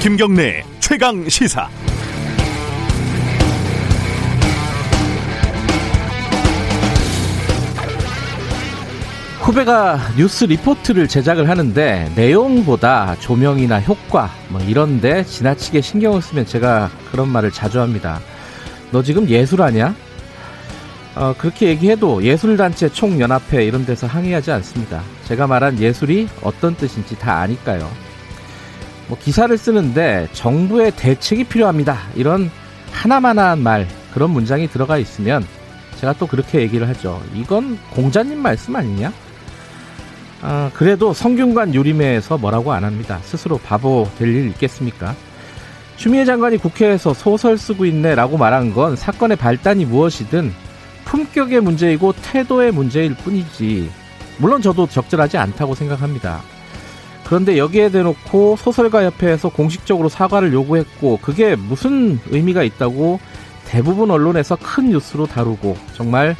김경래 최강 시사. 후배가 뉴스 리포트를 제작을 하는데 내용보다 조명이나 효과 뭐 이런데 지나치게 신경을 쓰면 제가 그런 말을 자주 합니다. 너 지금 예술하냐? 어, 그렇게 얘기해도 예술단체 총연합회 이런 데서 항의하지 않습니다. 제가 말한 예술이 어떤 뜻인지 다 아니까요. 뭐 기사를 쓰는데 정부의 대책이 필요합니다. 이런 하나만한 말 그런 문장이 들어가 있으면 제가 또 그렇게 얘기를 하죠. 이건 공자님 말씀 아니냐? 아, 그래도 성균관 유림회에서 뭐라고 안 합니다. 스스로 바보 될 일 있겠습니까? 추미애 장관이 국회에서 소설 쓰고 있네라고 말한 건 사건의 발단이 무엇이든 품격의 문제이고 태도의 문제일 뿐이지. 물론 저도 적절하지 않다고 생각합니다. 그런데 여기에 대놓고 소설가 협회에서 공식적으로 사과를 요구했고 그게 무슨 의미가 있다고 대부분 언론에서 큰 뉴스로 다루고 정말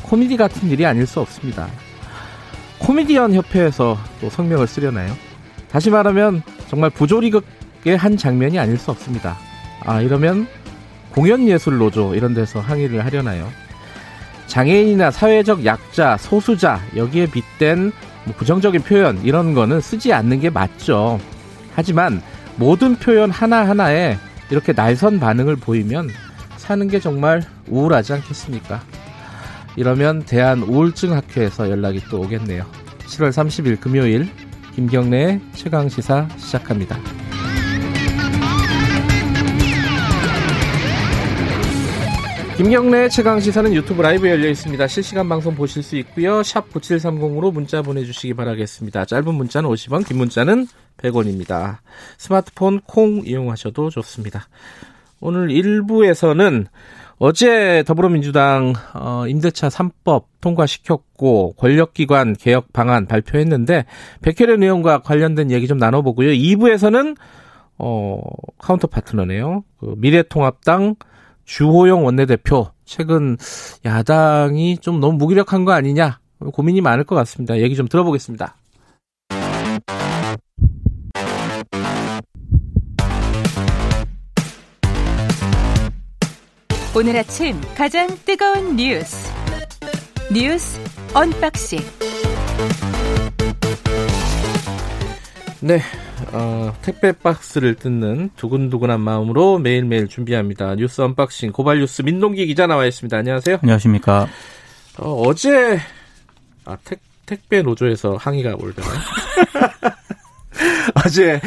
코미디 같은 일이 아닐 수 없습니다. 코미디언 협회에서 또 성명을 쓰려나요? 다시 말하면 정말 부조리극의 한 장면이 아닐 수 없습니다. 아 이러면 공연예술노조 이런 데서 항의를 하려나요? 장애인이나 사회적 약자, 소수자 여기에 빗댄 뭐 부정적인 표현 이런 거는 쓰지 않는 게 맞죠. 하지만 모든 표현 하나하나에 이렇게 날선 반응을 보이면 사는 게 정말 우울하지 않겠습니까? 이러면 대한 우울증 학회에서 연락이 또 오겠네요. 7월 30일 금요일 김경래의 최강 시사 시작합니다. 김경래 최강 시사는 유튜브 라이브 열려 있습니다. 실시간 방송 보실 수 있고요. 샵 9730으로 문자 보내주시기 바라겠습니다. 짧은 문자는 50원, 긴 문자는 100원입니다. 스마트폰 콩 이용하셔도 좋습니다. 오늘 1부에서는 어제 더불어민주당 어, 임대차 3법 통과시켰고 권력기관 개혁 방안 발표했는데 백혜련 의원과 관련된 얘기 좀 나눠보고요. 2부에서는 어, counter partner네요. 그 미래통합당 주호영 원내대표 최근 야당이 좀 너무 무기력한 거 아니냐 고민이 많을 것 같습니다. 얘기 좀 들어보겠습니다. 오늘 아침 가장 뜨거운 뉴스 뉴스 unboxing 네, 어, 택배 박스를 뜯는 두근두근한 마음으로 매일매일 준비합니다. 뉴스 unboxing 고발뉴스 민동기 기자 나와 있습니다. 안녕하세요. 안녕하십니까. 어, 제 아, 택, 택배 노조에서 항의가 오더라고요 어제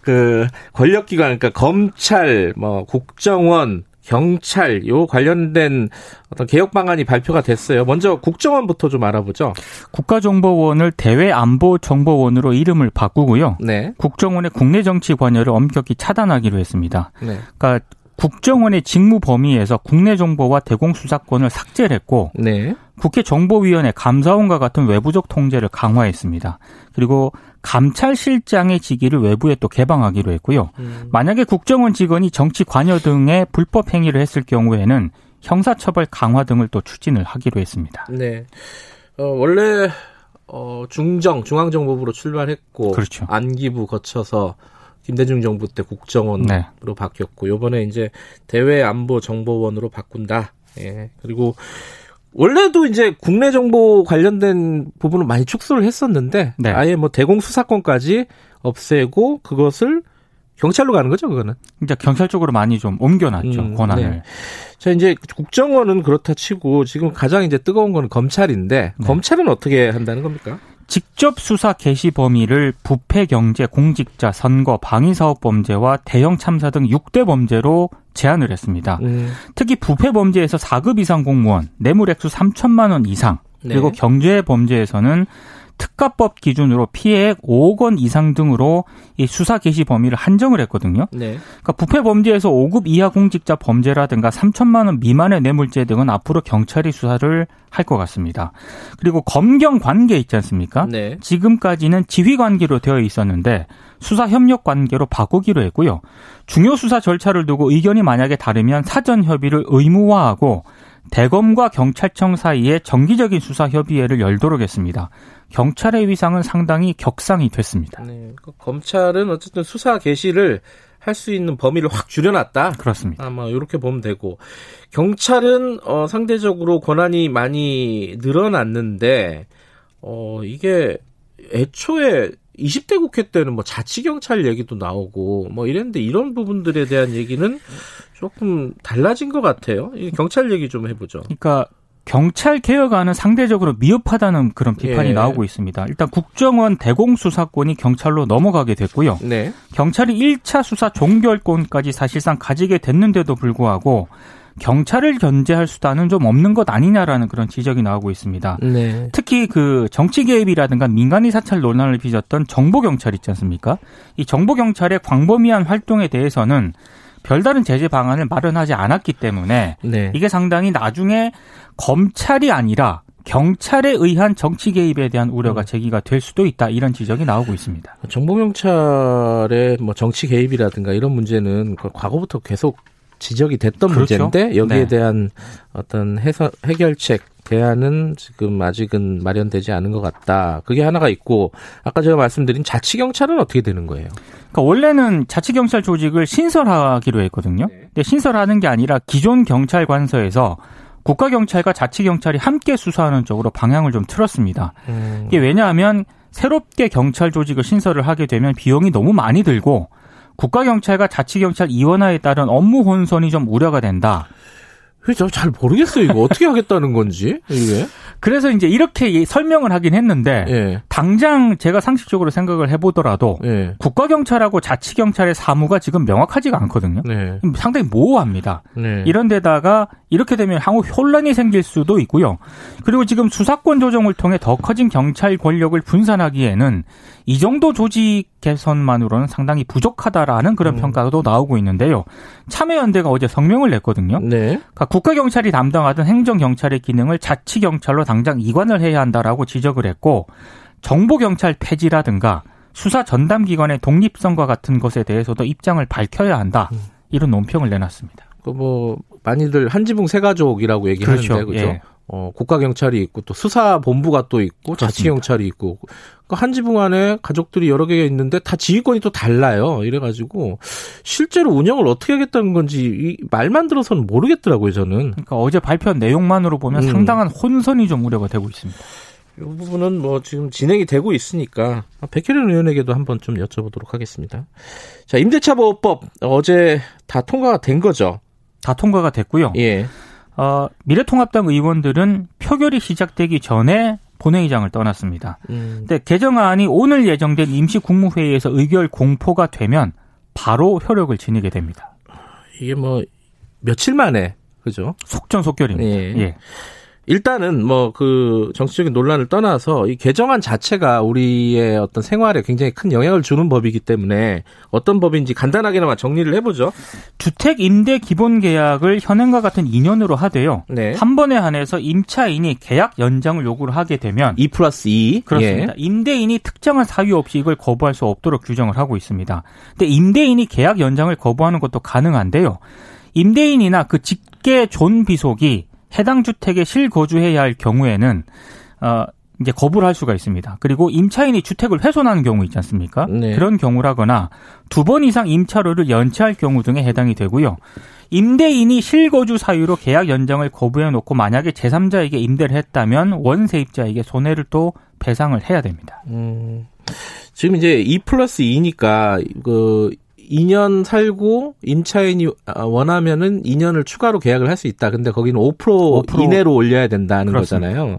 그 권력기관 그러니까 검찰, 뭐 국정원, 경찰 요 관련된 어떤 개혁 방안이 발표가 됐어요. 먼저 국정원부터 좀 알아보죠. 국가정보원을 대외안보정보원으로 이름을 바꾸고요. 네. 국정원의 국내 정치 관여를 엄격히 차단하기로 했습니다. 네. 그러니까 국정원의 직무 범위에서 국내 정보와 대공 수사권을 삭제를 했고 네. 국회 정보위원회 감사원과 같은 외부적 통제를 강화했습니다. 그리고 감찰실장의 직위를 외부에 또 개방하기로 했고요. 음. 만약에 국정원 직원이 정치 관여 등의 불법 행위를 했을 경우에는 형사처벌 강화 등을 또 추진을 하기로 했습니다. 네. 어, 원래 어, 중정 중앙정보부로 출발했고 그렇죠. 안기부 거쳐서 김대중 정부 때 국정원으로 네. 바뀌었고 요번에 이제 대외안보정보원으로 바꾼다. 예. 그리고 원래도 이제 국내 정보 관련된 부분을 많이 축소를 했었는데 네. 아예 뭐 대공 수사권까지 없애고 그것을 경찰로 가는 거죠, 그거는. 이제 경찰 쪽으로 많이 좀 옮겨놨죠, 음, 권한을. 네. 자, 이제 국정원은 그렇다 치고 지금 가장 이제 뜨거운 거는 검찰인데 네. 검찰은 어떻게 한다는 겁니까? 직접 수사 개시 범위를 부패 경제, 공직자, 선거, 방위 사업 범죄와 대형 참사 등 6대 범죄로 제한을 했습니다. 음. 특히 부패 범죄에서 4급 이상 공무원, 뇌물 액수 3천만 원 이상, 그리고 네. 경제 범죄에서는 특가법 기준으로 피해액 5억 원 이상 등으로 이 수사 개시 범위를 한정을 했거든요. 네. 그러니까 부패 범죄에서 5급 이하 공직자 범죄라든가 3천만 원 미만의 뇌물죄 등은 앞으로 경찰이 수사를 할 것 같습니다. 그리고 검경 관계 있지 않습니까? 네. 지금까지는 지휘 관계로 되어 있었는데 수사 협력 관계로 바꾸기로 했고요. 중요 수사 절차를 두고 의견이 만약에 다르면 사전 협의를 의무화하고 대검과 경찰청 사이에 정기적인 수사 협의회를 열도록 했습니다. 경찰의 위상은 상당히 격상이 됐습니다. 네, 그 검찰은 어쨌든 수사 개시를 할 수 있는 범위를 확 줄여놨다. 그렇습니다. 아마 이렇게 보면 되고 경찰은 어, 상대적으로 권한이 많이 늘어났는데 어, 이게 애초에 20대 국회 때는 뭐 자치경찰 얘기도 나오고 뭐 이랬는데 이런 부분들에 대한 얘기는 조금 달라진 것 같아요. 이 경찰 얘기 좀 해보죠. 그러니까 경찰 개혁안은 상대적으로 미흡하다는 그런 비판이 예. 나오고 있습니다. 일단 국정원 대공수사권이 경찰로 넘어가게 됐고요. 네. 경찰이 1차 수사 종결권까지 사실상 가지게 됐는데도 불구하고 경찰을 견제할 수단은 좀 없는 것 아니냐라는 그런 지적이 나오고 있습니다. 네. 특히 그 정치 개입이라든가 민간인 사찰 논란을 빚었던 정보 경찰 있지 않습니까? 이 정보 경찰의 광범위한 활동에 대해서는 별다른 제재 방안을 마련하지 않았기 때문에 네. 이게 상당히 나중에 검찰이 아니라 경찰에 의한 정치 개입에 대한 우려가 제기가 될 수도 있다 이런 지적이 나오고 있습니다. 정보경찰의 뭐 정치 개입이라든가 이런 문제는 그 과거부터 계속 지적이 됐던 그렇죠. 문제인데 여기에 네. 대한 어떤 해서, 해결책 대안은 지금 아직은 마련되지 않은 것 같다. 그게 하나가 있고 아까 제가 말씀드린 자치 경찰은 어떻게 되는 거예요? 그러니까 원래는 자치 경찰 조직을 신설하기로 했거든요. 근데 신설하는 게 아니라 기존 경찰 관서에서 국가 경찰과 자치 경찰이 함께 수사하는 쪽으로 방향을 좀 틀었습니다. 음, 이게 왜냐하면 새롭게 경찰 조직을 신설을 하게 되면 비용이 너무 많이 들고 국가경찰과 자치경찰 이원화에 따른 업무 혼선이 좀 우려가 된다. 저잘 모르겠어요. 이거 어떻게 하겠다는 건지 이게. 그래서 이제 이렇게 설명을 하긴 했는데 예. 당장 제가 상식적으로 생각을 해보더라도 예. 국가 경찰하고 자치 경찰의 사무가 지금 명확하지가 않거든요. 네. 상당히 모호합니다. 네. 이런 데다가 이렇게 되면 향후 혼란이 생길 수도 있고요. 그리고 지금 수사권 조정을 통해 더 커진 경찰 권력을 분산하기에는 이 정도 조직 개선만으로는 상당히 부족하다라는 그런 음. 평가도 나오고 있는데요. 참여연대가 어제 성명을 냈거든요. 네. 그러니까 국가경찰이 담당하던 행정경찰의 기능을 자치경찰로 당장 이관을 해야 한다라고 지적을 했고 정보경찰 폐지라든가 수사 전담 기관의 독립성과 같은 것에 대해서도 입장을 밝혀야 한다. 음. 이런 논평을 내놨습니다. 그뭐 많이들 한지붕 세 가족이라고 얘기하는데 그렇죠. 그죠? 예. 어, 국가 경찰이 있고 또 수사 본부가 또 있고 자치 경찰이 있고 그 한 지붕 안에 가족들이 여러 개가 있는데 다 지휘권이 또 달라요. 이래가지고 실제로 운영을 어떻게 하겠다는 건지 이 말만 들어서는 모르겠더라고요. 저는 그러니까 어제 발표한 내용만으로 보면 음. 상당한 혼선이 좀 우려가 되고 있습니다. 이 부분은 뭐 지금 진행이 되고 있으니까 백혜련 의원에게도 한번 좀 여쭤보도록 하겠습니다. 자 임대차 보호법 어제 다 통과가 된 거죠. 다 통과가 됐고요. 예. 어, 미래통합당 의원들은 표결이 시작되기 전에 본회의장을 떠났습니다. 음, 근데 개정안이 오늘 예정된 임시 국무회의에서 의결 공포가 되면 바로 효력을 지니게 됩니다. 이게 뭐 며칠 만에 그죠? 속전속결입니다. 예. 예. 일단은 뭐 그 정치적인 논란을 떠나서 이 개정안 자체가 우리의 어떤 생활에 굉장히 큰 영향을 주는 법이기 때문에 어떤 법인지 간단하게나마 정리를 해보죠. 주택 임대 기본 계약을 현행과 같은 2년으로 하되요. 네. 한 번에 한해서 임차인이 계약 연장을 요구를 하게 되면 2 플러스 2. 그렇습니다. 임대인이 특정한 사유 없이 이걸 거부할 수 없도록 규정을 하고 있습니다. 근데 임대인이 계약 연장을 거부하는 것도 가능한데요. 임대인이나 그 직계 존 비속이 해당 주택에 실거주해야 할 경우에는 어 이제 거부를 할 수가 있습니다. 그리고 임차인이 주택을 훼손하는 경우 있지 않습니까? 네. 그런 경우라거나 두 번 이상 임차료를 연체할 경우 등에 해당이 되고요. 임대인이 실거주 사유로 계약 연장을 거부해 놓고 만약에 제3자에게 임대를 했다면 원세입자에게 손해를 또 배상을 해야 됩니다. 음, 지금 이제 2 플러스 2니까 그 2년 살고 임차인이 아, 원하면은 2년을 추가로 계약을 할 수 있다. 근데 거기는 5%, 5% 이내로 올려야 된다는 그렇습니다. 거잖아요.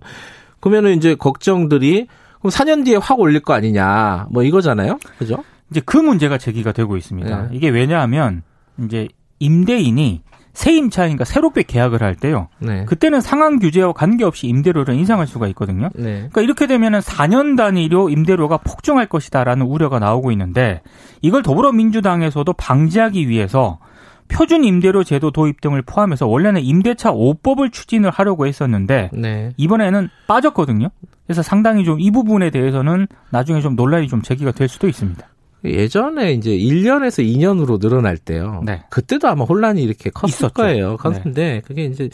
그러면은 이제 걱정들이 그럼 4년 뒤에 확 올릴 거 아니냐. 뭐 이거잖아요. 그죠? 이제 그 문제가 제기가 되고 있습니다. 네. 이게 왜냐하면 이제 임대인이 새 임차인과 새롭게 계약을 할 때요. 네. 그때는 상한 규제와 관계없이 임대료를 인상할 수가 있거든요. 네. 그러니까 이렇게 되면은 4년 단위로 임대료가 폭증할 것이다라는 우려가 나오고 있는데 이걸 더불어민주당에서도 방지하기 위해서 표준 임대료 제도 도입 등을 포함해서 원래는 임대차 5법을 추진을 하려고 했었는데 네. 이번에는 빠졌거든요. 그래서 상당히 좀 이 부분에 대해서는 나중에 좀 논란이 좀 제기가 될 수도 있습니다. 예전에 이제 1년에서 2년으로 늘어날 때요. 네. 그때도 아마 혼란이 이렇게 컸을 있었죠. 거예요. 컸는데 그게 이제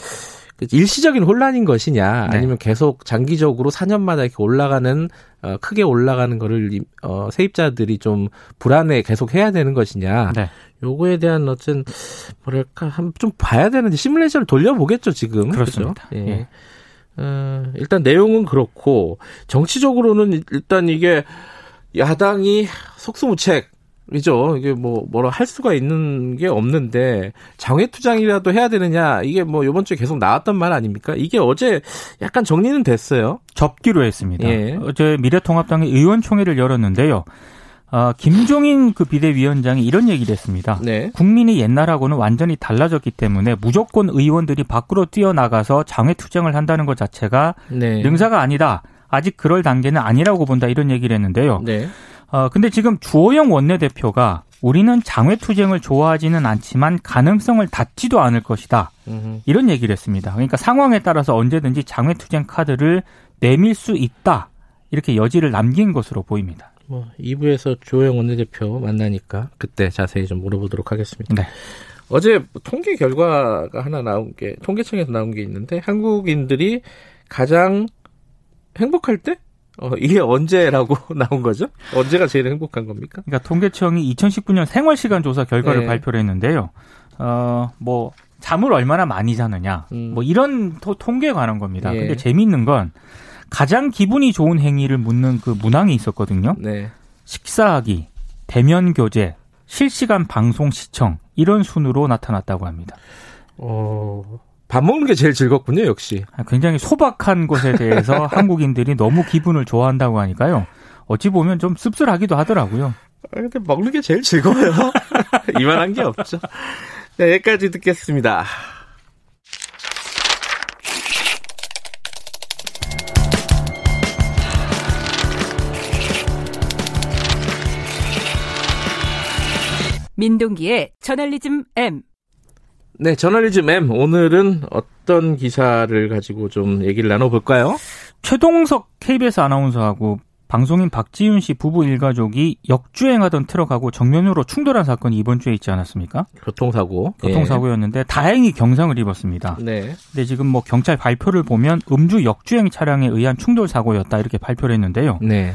그 일시적인 혼란인 것이냐 네. 아니면 계속 장기적으로 4년마다 이렇게 올라가는 어, 크게 올라가는 거를 이- 어, 세입자들이 좀 불안해 계속 해야 되는 것이냐 네. 요거에 대한 어떤 뭐랄까 한 좀 봐야 되는데 시뮬레이션을 돌려보겠죠 지금 그렇습니다. 그죠? 예. 예. 어, 일단 내용은 그렇고 정치적으로는 일- 일단 이게 야당이 속수무책 이죠. 이게 뭐 뭐라 할 수가 있는 게 없는데 장외 투쟁이라도 해야 되느냐 이게 뭐 이번 주에 계속 나왔던 말 아닙니까? 이게 어제 약간 정리는 됐어요. 접기로 했습니다. 예. 어제 미래통합당의 의원총회를 열었는데요. 아, 김종인 그 비대위원장이 이런 얘기를 했습니다. 네. 국민이 옛날하고는 완전히 달라졌기 때문에 무조건 의원들이 밖으로 뛰어나가서 장외 투쟁을 한다는 것 자체가 네. 능사가 아니다. 아직 그럴 단계는 아니라고 본다 이런 얘기를 했는데요. 네. 어, 근데 지금 주호영 원내대표가 우리는 장외 투쟁을 좋아하지는 않지만 가능성을 닫지도 않을 것이다. 음흠. 이런 얘기를 했습니다. 그러니까 상황에 따라서 언제든지 장외 투쟁 카드를 내밀 수 있다. 이렇게 여지를 남긴 것으로 보입니다. 뭐 2부에서 조영 원내대표 만나니까 그때 자세히 좀 물어보도록 하겠습니다. 네. 어제 통계 결과가 하나 나온 게 통계청에서 나온 게 있는데 한국인들이 가장 행복할 때 어, 이게 언제라고 나온 거죠? 언제가 제일 행복한 겁니까? 그러니까 통계청이 2019년 생활시간 조사 결과를 네. 발표를 했는데요. 어, 뭐 잠을 얼마나 많이 자느냐. 음. 뭐 이런 토- 통계에 관한 겁니다. 예. 근데 재미있는 건 가장 기분이 좋은 행위를 묻는 그 문항이 있었거든요. 네. 식사하기, 대면 교제, 실시간 방송 시청 이런 순으로 나타났다고 합니다. 어, 밥 먹는 게 제일 즐겁군요, 역시. 굉장히 소박한 것에 대해서 한국인들이 너무 기분을 좋아한다고 하니까요. 어찌 보면 좀 씁쓸하기도 하더라고요. 아, 근데 먹는 게 제일 즐거워요. 이만한 게 없죠. 네, 여기까지 듣겠습니다. 민동기의 저널리즘 M. 네, 저널리즘 M. 오늘은 어떤 기사를 가지고 좀 얘기를 나눠볼까요? 최동석 KBS 아나운서하고 방송인 박지윤 씨 부부 일가족이 역주행하던 트럭하고 정면으로 충돌한 사건이 이번 주에 있지 않았습니까? 교통사고. 교통사고였는데 다행히 경상을 입었습니다. 예. 네. 근데 지금 뭐 경찰 발표를 보면 음주 역주행 차량에 의한 충돌 사고였다 이렇게 발표를 했는데요. 네.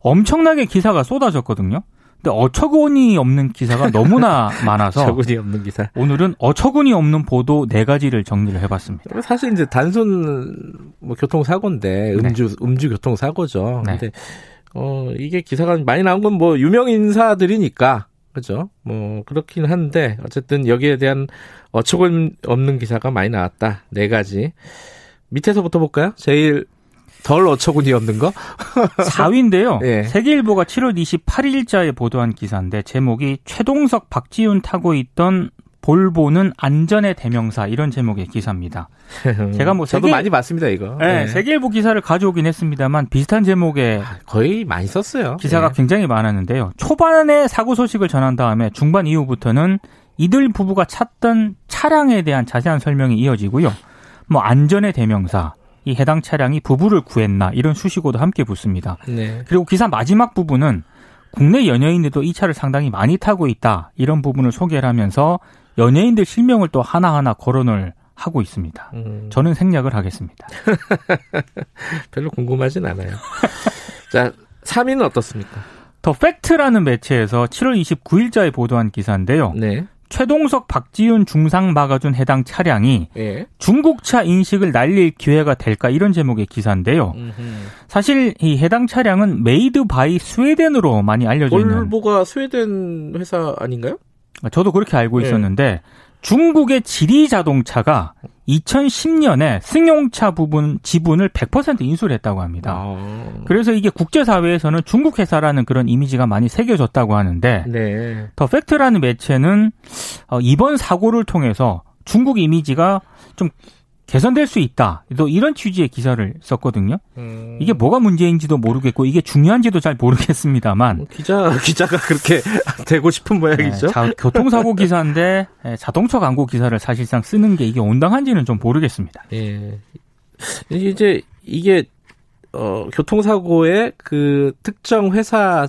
엄청나게 기사가 쏟아졌거든요. 근데 어처구니 없는 기사가 너무나 많아서 저분이 없는 기사. 오늘은 어처구니 없는 보도 네 가지를 정리를 해봤습니다. 사실 이제 단순 뭐 교통사고인데 음주 음주 교통사고죠. 네. 근데 어 이게 기사가 많이 나온 건 뭐 유명 인사들이니까 그죠? 뭐 그렇긴 한데 어쨌든 여기에 대한 어처구니 없는 기사가 많이 나왔다. 네 가지. 밑에서부터 볼까요? 제일 덜 어처구니 없는 거? 4위인데요. 예. 세계일보가 7월 28일자에 보도한 기사인데 제목이 최동석 박지훈 타고 있던 볼보는 안전의 대명사 이런 제목의 기사입니다. 제가 뭐 저도 세계- 많이 봤습니다 이거. 네, 네. 세계일보 기사를 가져오긴 했습니다만 비슷한 제목의 거의 많이 썼어요. 기사가 네. 굉장히 많았는데요. 초반에 사고 소식을 전한 다음에 중반 이후부터는 이들 부부가 찾던 차량에 대한 자세한 설명이 이어지고요. 뭐 안전의 대명사, 이 해당 차량이 부부를 구했나 이런 수식어도 함께 붙습니다. 네. 그리고 기사 마지막 부분은 국내 연예인들도 이 차를 상당히 많이 타고 있다 이런 부분을 소개를 하면서 연예인들 실명을 또 하나하나 거론을 하고 있습니다. 음. 저는 생략을 하겠습니다. 별로 궁금하진 않아요. 자, 3위는 어떻습니까? 더 팩트라는 매체에서 7월 29일자에 보도한 기사인데요. 네. 최동석 박지윤 중상 막아준 해당 차량이 예. 중국차 인식을 날릴 기회가 될까 이런 제목의 기사인데요. 사실 이 해당 차량은 made by Sweden으로 많이 알려져 있는 볼보가 스웨덴 회사 아닌가요? 저도 그렇게 알고 네. 있었는데 중국의 지리 자동차가 2010년에 승용차 부분 지분을 100% 인수를 했다고 합니다. 아. 그래서 이게 국제사회에서는 중국 회사라는 그런 이미지가 많이 새겨졌다고 하는데 네. 더 팩트라는 매체는 어, 이번 사고를 통해서 중국 이미지가 좀 개선될 수 있다. 또 이런 취지의 기사를 썼거든요. 음. 이게 뭐가 문제인지도 모르겠고 이게 중요한지도 잘 모르겠습니다만 뭐 기자 기자가 그렇게 되고 싶은 모양이죠. 네, 자, 교통사고 기사인데 예, 자동차 광고 기사를 사실상 쓰는 게 이게 온당한지는 좀 모르겠습니다. 예. 이제 이게 어 교통사고의 그 특정 회사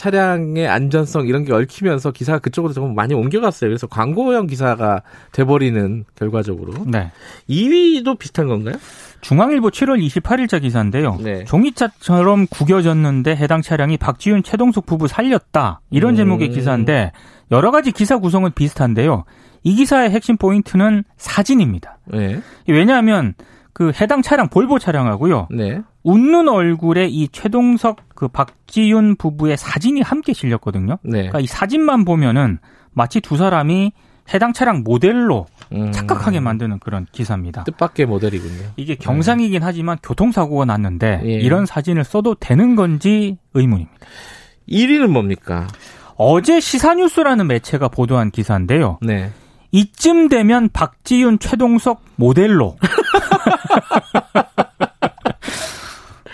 차량의 안전성 이런 게 얽히면서 기사가 그쪽으로 좀 많이 옮겨갔어요. 그래서 광고형 기사가 돼버리는 결과적으로. 네. 2위도 비슷한 건가요? 중앙일보 7월 28일자 기사인데요. 네. 종이차처럼 구겨졌는데 해당 차량이 박지윤 최동숙 부부 살렸다. 이런 음. 제목의 기사인데 여러 가지 기사 구성은 비슷한데요. 이 기사의 핵심 포인트는 사진입니다. 네. 왜냐하면 그 해당 차량 볼보 차량하고요. 네. 웃는 얼굴에 이 최동석 그 박지윤 부부의 사진이 함께 실렸거든요. 네. 그러니까 이 사진만 보면은 마치 두 사람이 해당 차량 모델로 음. 착각하게 만드는 그런 기사입니다. 뜻밖의 모델이군요. 이게 경상이긴 하지만 교통사고가 났는데 예. 이런 사진을 써도 되는 건지 의문입니다. 1위는 뭡니까? 어제 시사뉴스라는 매체가 보도한 기사인데요. 네. 이쯤 되면 박지윤, 최동석 모델로.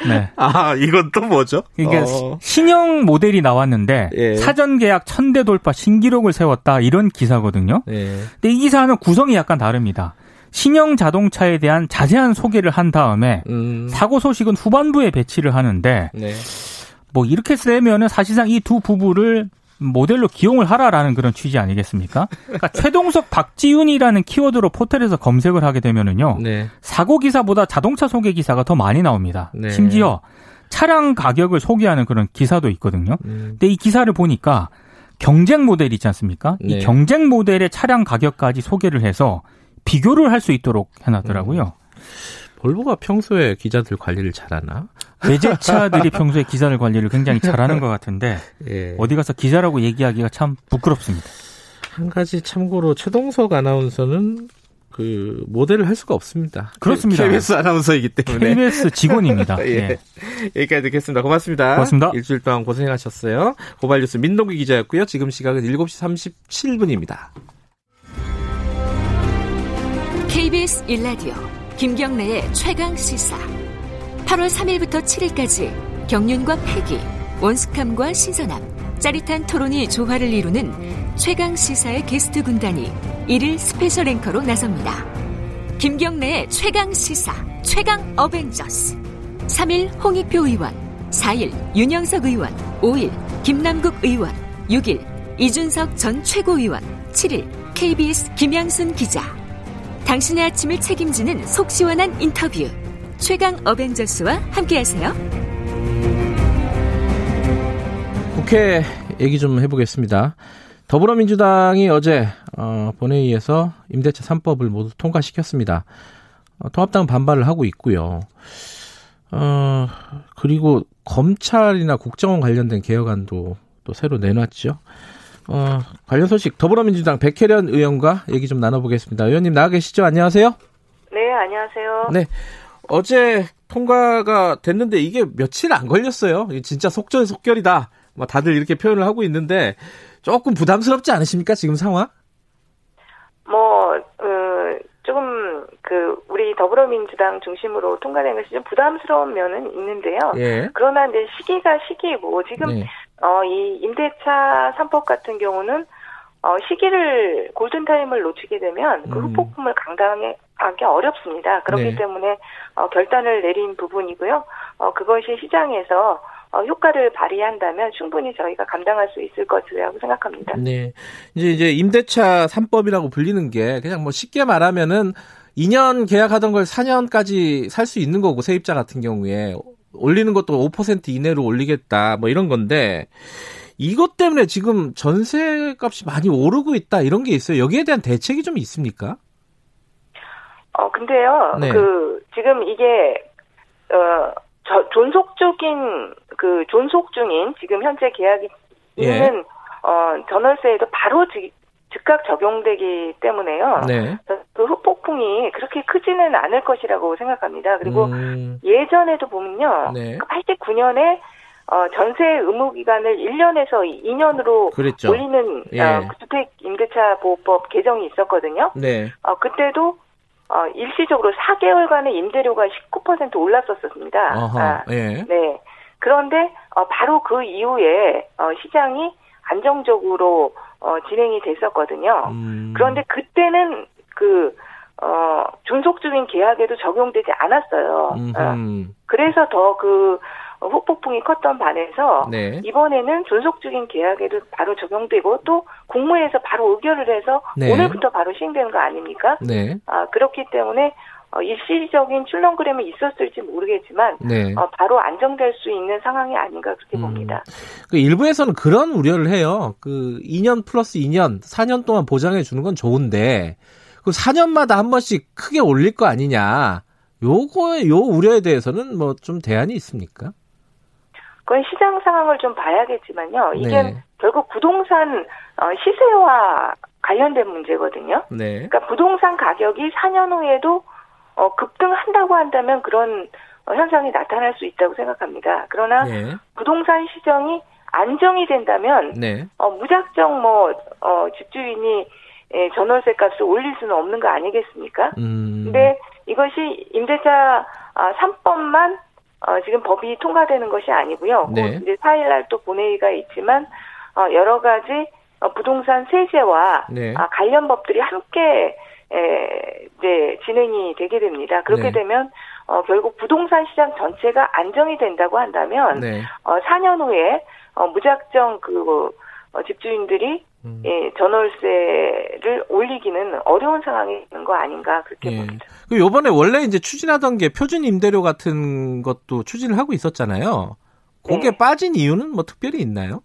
네. 아, 이건 또 뭐죠? 그러니까 어. 신형 모델이 나왔는데 예. 사전 계약 천대 돌파 신기록을 세웠다 이런 기사거든요. 네. 근데 이 기사는 구성이 약간 다릅니다. 신형 자동차에 대한 자세한 소개를 한 다음에 음. 사고 소식은 후반부에 배치를 하는데 네. 뭐 이렇게 쓰면은 사실상 이 두 부부를 모델로 기용을 하라라는 그런 취지 아니겠습니까? 그러니까 최동석 박지윤이라는 키워드로 포털에서 검색을 하게 되면은요. 네. 사고 기사보다 자동차 소개 기사가 더 많이 나옵니다. 네. 심지어 차량 가격을 소개하는 그런 기사도 있거든요. 음. 근데 이 기사를 보니까 경쟁 모델 있지 않습니까? 네. 이 경쟁 모델의 차량 가격까지 소개를 해서 비교를 할 수 있도록 해놨더라고요. 볼보가 평소에 기자들 관리를 잘하나? 외제차들이 평소에 기사를 관리를 굉장히 잘하는 것 같은데 예. 어디 가서 기자라고 얘기하기가 참 부끄럽습니다. 한 가지 참고로 최동석 아나운서는 그 모델을 할 수가 없습니다. 그렇습니다. KBS 아나운서이기 때문에. KBS 직원입니다. 예. 예. 여기까지 듣겠습니다. 고맙습니다. 고맙습니다. 일주일 동안 고생하셨어요. 고발뉴스 민동기 기자였고요. 지금 시각은 7시 37분입니다. KBS 1라디오 김경래의 최강 시사 8월 3일부터 7일까지 경륜과 패기, 원숙함과 신선함, 짜릿한 토론이 조화를 이루는 최강 시사의 게스트 군단이 1일 special 앵커로 나섭니다. 김경래의 최강 시사, 최강 어벤져스. 3일 홍익표 의원, 4일 윤영석 의원, 5일 김남국 의원, 6일 이준석 전 최고위원, 7일 KBS 김양순 기자. 당신의 아침을 책임지는 속 시원한 인터뷰. 최강 어벤져스와 함께하세요. 국회 얘기 좀 해보겠습니다. 더불어민주당이 어제 어, 본회의에서 임대차 3법을 모두 통과시켰습니다. 어, 통합당은 반발을 하고 있고요. 어, 그리고 검찰이나 국정원 관련된 개혁안도 또 새로 내놨죠. 어, 관련 소식 더불어민주당 백혜련 의원과 얘기 좀 나눠보겠습니다. 의원님 나와 계시죠? 안녕하세요. 네, 안녕하세요. 네. 어제 통과가 됐는데 이게 며칠 안 걸렸어요. 진짜 속전속결이다. 뭐 다들 이렇게 표현을 하고 있는데 조금 부담스럽지 않으십니까 지금 상황? 뭐, 어, 조금, 그, 우리 더불어민주당 중심으로 통과된 것이 좀 부담스러운 면은 있는데요. 예. 그러나 이제 시기가 시기고, 지금, 네. 어, 이 임대차 3법 같은 경우는, 어, 시기를, 골든타임을 놓치게 되면 그 음. 후폭풍을 감당하기 어렵습니다. 그렇기 네. 때문에, 어, 결단을 내린 부분이고요. 어, 그것이 시장에서, 어, 효과를 발휘한다면 충분히 저희가 감당할 수 있을 것이라고 생각합니다. 네. 이제 이제 임대차 3법이라고 불리는 게 그냥 뭐 쉽게 말하면은 2년 계약하던 걸 4년까지 살 수 있는 거고 세입자 같은 경우에 올리는 것도 5% 이내로 올리겠다 뭐 이런 건데 이것 때문에 지금 전세 값이 많이 오르고 있다 이런 게 있어요. 여기에 대한 대책이 좀 있습니까? 어, 근데요, 네. 그, 지금 이게, 어, 저, 존속 중인, 그, 존속 중인, 지금 현재 계약이 예. 있는, 어, 전월세에도 바로 즉, 즉각 적용되기 때문에요. 네. 그 후폭풍이 그렇게 크지는 않을 것이라고 생각합니다. 그리고 음, 예전에도 보면요. 네. 89년에, 어, 전세 의무 기간을 1년에서 2년으로 그랬죠. 올리는, 예. 어, 주택 임대차 보호법 개정이 있었거든요. 네. 어, 그때도 어, 일시적으로 4개월간의 임대료가 19% 올랐었습니다. 어허. 아, 예. 네. 그런데 어, 바로 그 이후에 어, 시장이 안정적으로 어, 진행이 됐었거든요. 음, 그런데 그때는 그 어, 존속 중인 계약에도 적용되지 않았어요. 어. 그래서 더그 어, 후폭풍이 컸던 반에서 네. 이번에는 존속 중인 계약에도 바로 적용되고 또 국무회에서 바로 의결을 해서 네. 오늘부터 바로 시행되는 거 아닙니까? 네. 아, 그렇기 때문에 어, 일시적인 출렁그램이 있었을지 모르겠지만 네. 어, 바로 안정될 수 있는 상황이 아닌가 그렇게 음. 봅니다. 그 일부에서는 그런 우려를 해요. 그 2년 플러스 2년, 4년 동안 보장해 주는 건 좋은데 그 4년마다 한 번씩 크게 올릴 거 아니냐. 요거에 요 우려에 대해서는 뭐 좀 대안이 있습니까? 그건 시장 상황을 좀 봐야겠지만요. 이게 네. 결국 부동산 어, 시세와 관련된 문제거든요. 네. 그러니까 부동산 가격이 4년 후에도 어, 급등한다고 한다면 그런 어, 현상이 나타날 수 있다고 생각합니다. 그러나 네. 부동산 시장이 안정이 된다면 네. 어, 무작정 뭐 어, 집주인이 예, 전월세 값을 올릴 수는 없는 거 아니겠습니까? 음. 근데 이것이 임대차 아, 3법만 어, 지금 법이 통과되는 것이 아니고요. 네. 곧 이제 4일날 또 본회의가 있지만 어, 여러 가지 어, 부동산 세제와 네. 아, 관련 법들이 함께 에, 이제 진행이 되게 됩니다. 그렇게 네. 되면 어, 결국 부동산 시장 전체가 안정이 된다고 한다면 네. 어, 4년 후에 어, 무작정 그 어, 집주인들이 음. 예, 전월세를 올리기는 어려운 상황이 있는 거 아닌가 그렇게 예. 봅니다. 그 요번에 원래 이제 추진하던 게 표준 임대료 같은 것도 추진을 하고 있었잖아요. 그게 네. 빠진 이유는 뭐 특별히 있나요?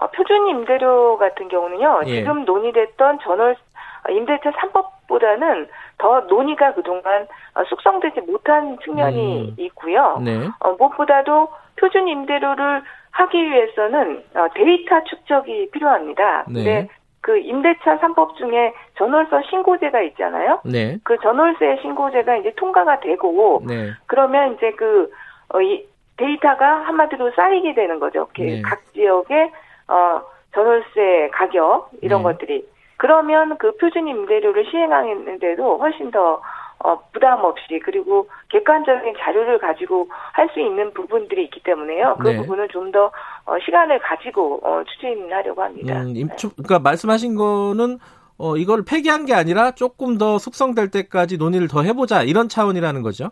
어, 표준 임대료 같은 경우는요. 예. 지금 논의됐던 전월 어, 임대차 3법보다는 더 논의가 그동안 어, 숙성되지 못한 측면이 음. 있고요. 네. 어, 무엇보다도 표준 임대료를 하기 위해서는 어, 데이터 축적이 필요합니다. 네. 근데 그 임대차 3법 중에 전월세 신고제가 있잖아요. 네. 그 전월세 신고제가 이제 통과가 되고 네. 그러면 이제 그, 어, 이 데이터가 한마디로 쌓이게 되는 거죠. 이렇게 네. 각 지역의, 어, 전월세 가격, 이런 네. 것들이. 그러면 그 표준 임대료를 시행하는데도 훨씬 더, 어, 부담 없이, 그리고 객관적인 자료를 가지고 할 수 있는 부분들이 있기 때문에요. 그 네. 부분을 좀 더, 어, 시간을 가지고, 어, 추진하려고 합니다. 음, 임, 초- 그러니까 말씀하신 거는 어, 이걸 폐기한 게 아니라 조금 더 숙성될 때까지 논의를 더 해보자 이런 차원이라는 거죠.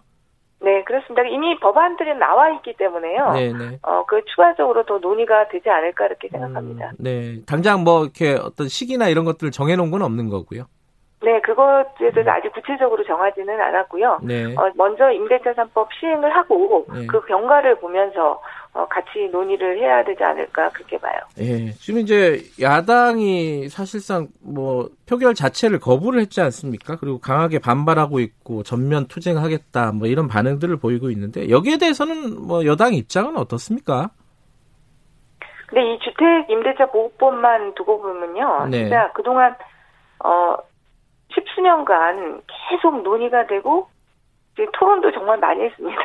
네, 그렇습니다. 이미 법안들이 나와 있기 때문에요. 네, 네. 어, 그 추가적으로 더 논의가 되지 않을까 이렇게 생각합니다. 음, 네, 당장 뭐 이렇게 어떤 시기나 이런 것들을 정해놓은 건 없는 거고요. 네, 그것에 대해서 아직 구체적으로 정하지는 않았고요. 네, 어, 먼저 임대차 3법 시행을 하고 네. 그 경과를 보면서 어, 같이 논의를 해야 되지 않을까 그렇게 봐요. 예, 지금 이제 야당이 사실상 뭐 표결 자체를 거부를 했지 않습니까? 그리고 강하게 반발하고 있고 전면 투쟁하겠다 뭐 이런 반응들을 보이고 있는데 여기에 대해서는 뭐 여당 입장은 어떻습니까? 근데 이 주택 임대차 보호법만 두고 보면요. 네. 진짜 그동안 어 십수년간 계속 논의가 되고 토론도 정말 많이 했습니다.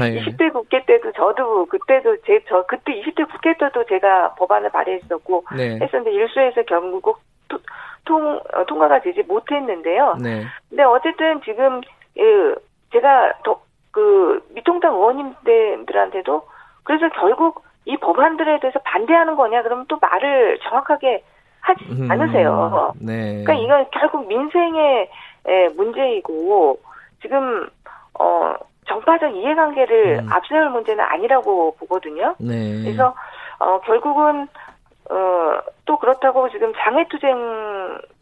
아, 예. 20대 국회 때도 저도 그때도 제 저 그때 20대 국회 때도 제가 법안을 발의했었고 네, 했었는데 일수에서 결국 토- 통 어, 통과가 되지 못했는데요. 네, 근데 어쨌든 지금 예, 제가 더 그 미통당 의원님들한테도 그래서 결국 이 법안들에 대해서 반대하는 거냐 그러면 또 말을 정확하게 하지 음, 않으세요. 네, 그러니까 이건 결국 민생의 에, 문제이고 지금 어 정파적 이해관계를 음. 앞세울 문제는 아니라고 보거든요. 네, 그래서 어 결국은 어또 그렇다고 지금 장애투쟁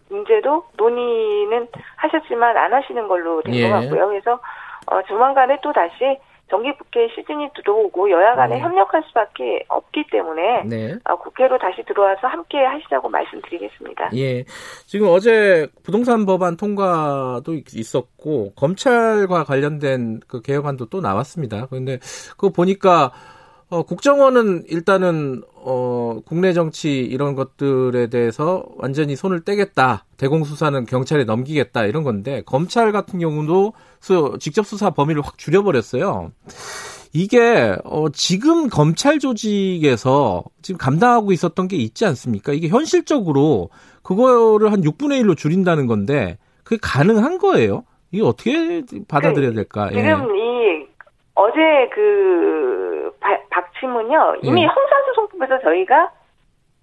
문제도 논의는 하셨지만 안 하시는 걸로 된것 예. 같고요. 그래서 어 조만간에 또 다시 정기 국회 시즌이 들어오고 여야 간에 네. 협력할 수밖에 없기 때문에 네. 어, 국회로 다시 들어와서 함께 하시자고 말씀드리겠습니다. 예. 지금 어제 부동산 법안 통과도 있었고 검찰과 관련된 그 개혁안도 또 나왔습니다. 그런데 그거 보니까 어, 국정원은 일단은 어, 국내 정치 이런 것들에 대해서 완전히 손을 떼겠다. 대공수사는 경찰에 넘기겠다. 이런 건데 검찰 같은 경우도 수, 직접 수사 범위를 확 줄여버렸어요. 이게 어, 지금 검찰 조직에서 지금 감당하고 있었던 게 있지 않습니까? 이게 현실적으로 그거를 한 6분의 1로 줄인다는 건데 그게 가능한 거예요? 이게 어떻게 받아들여야 될까? 예. 지금 이 어제 그 바- 박침은요 이미 예. 형사소송법에서 저희가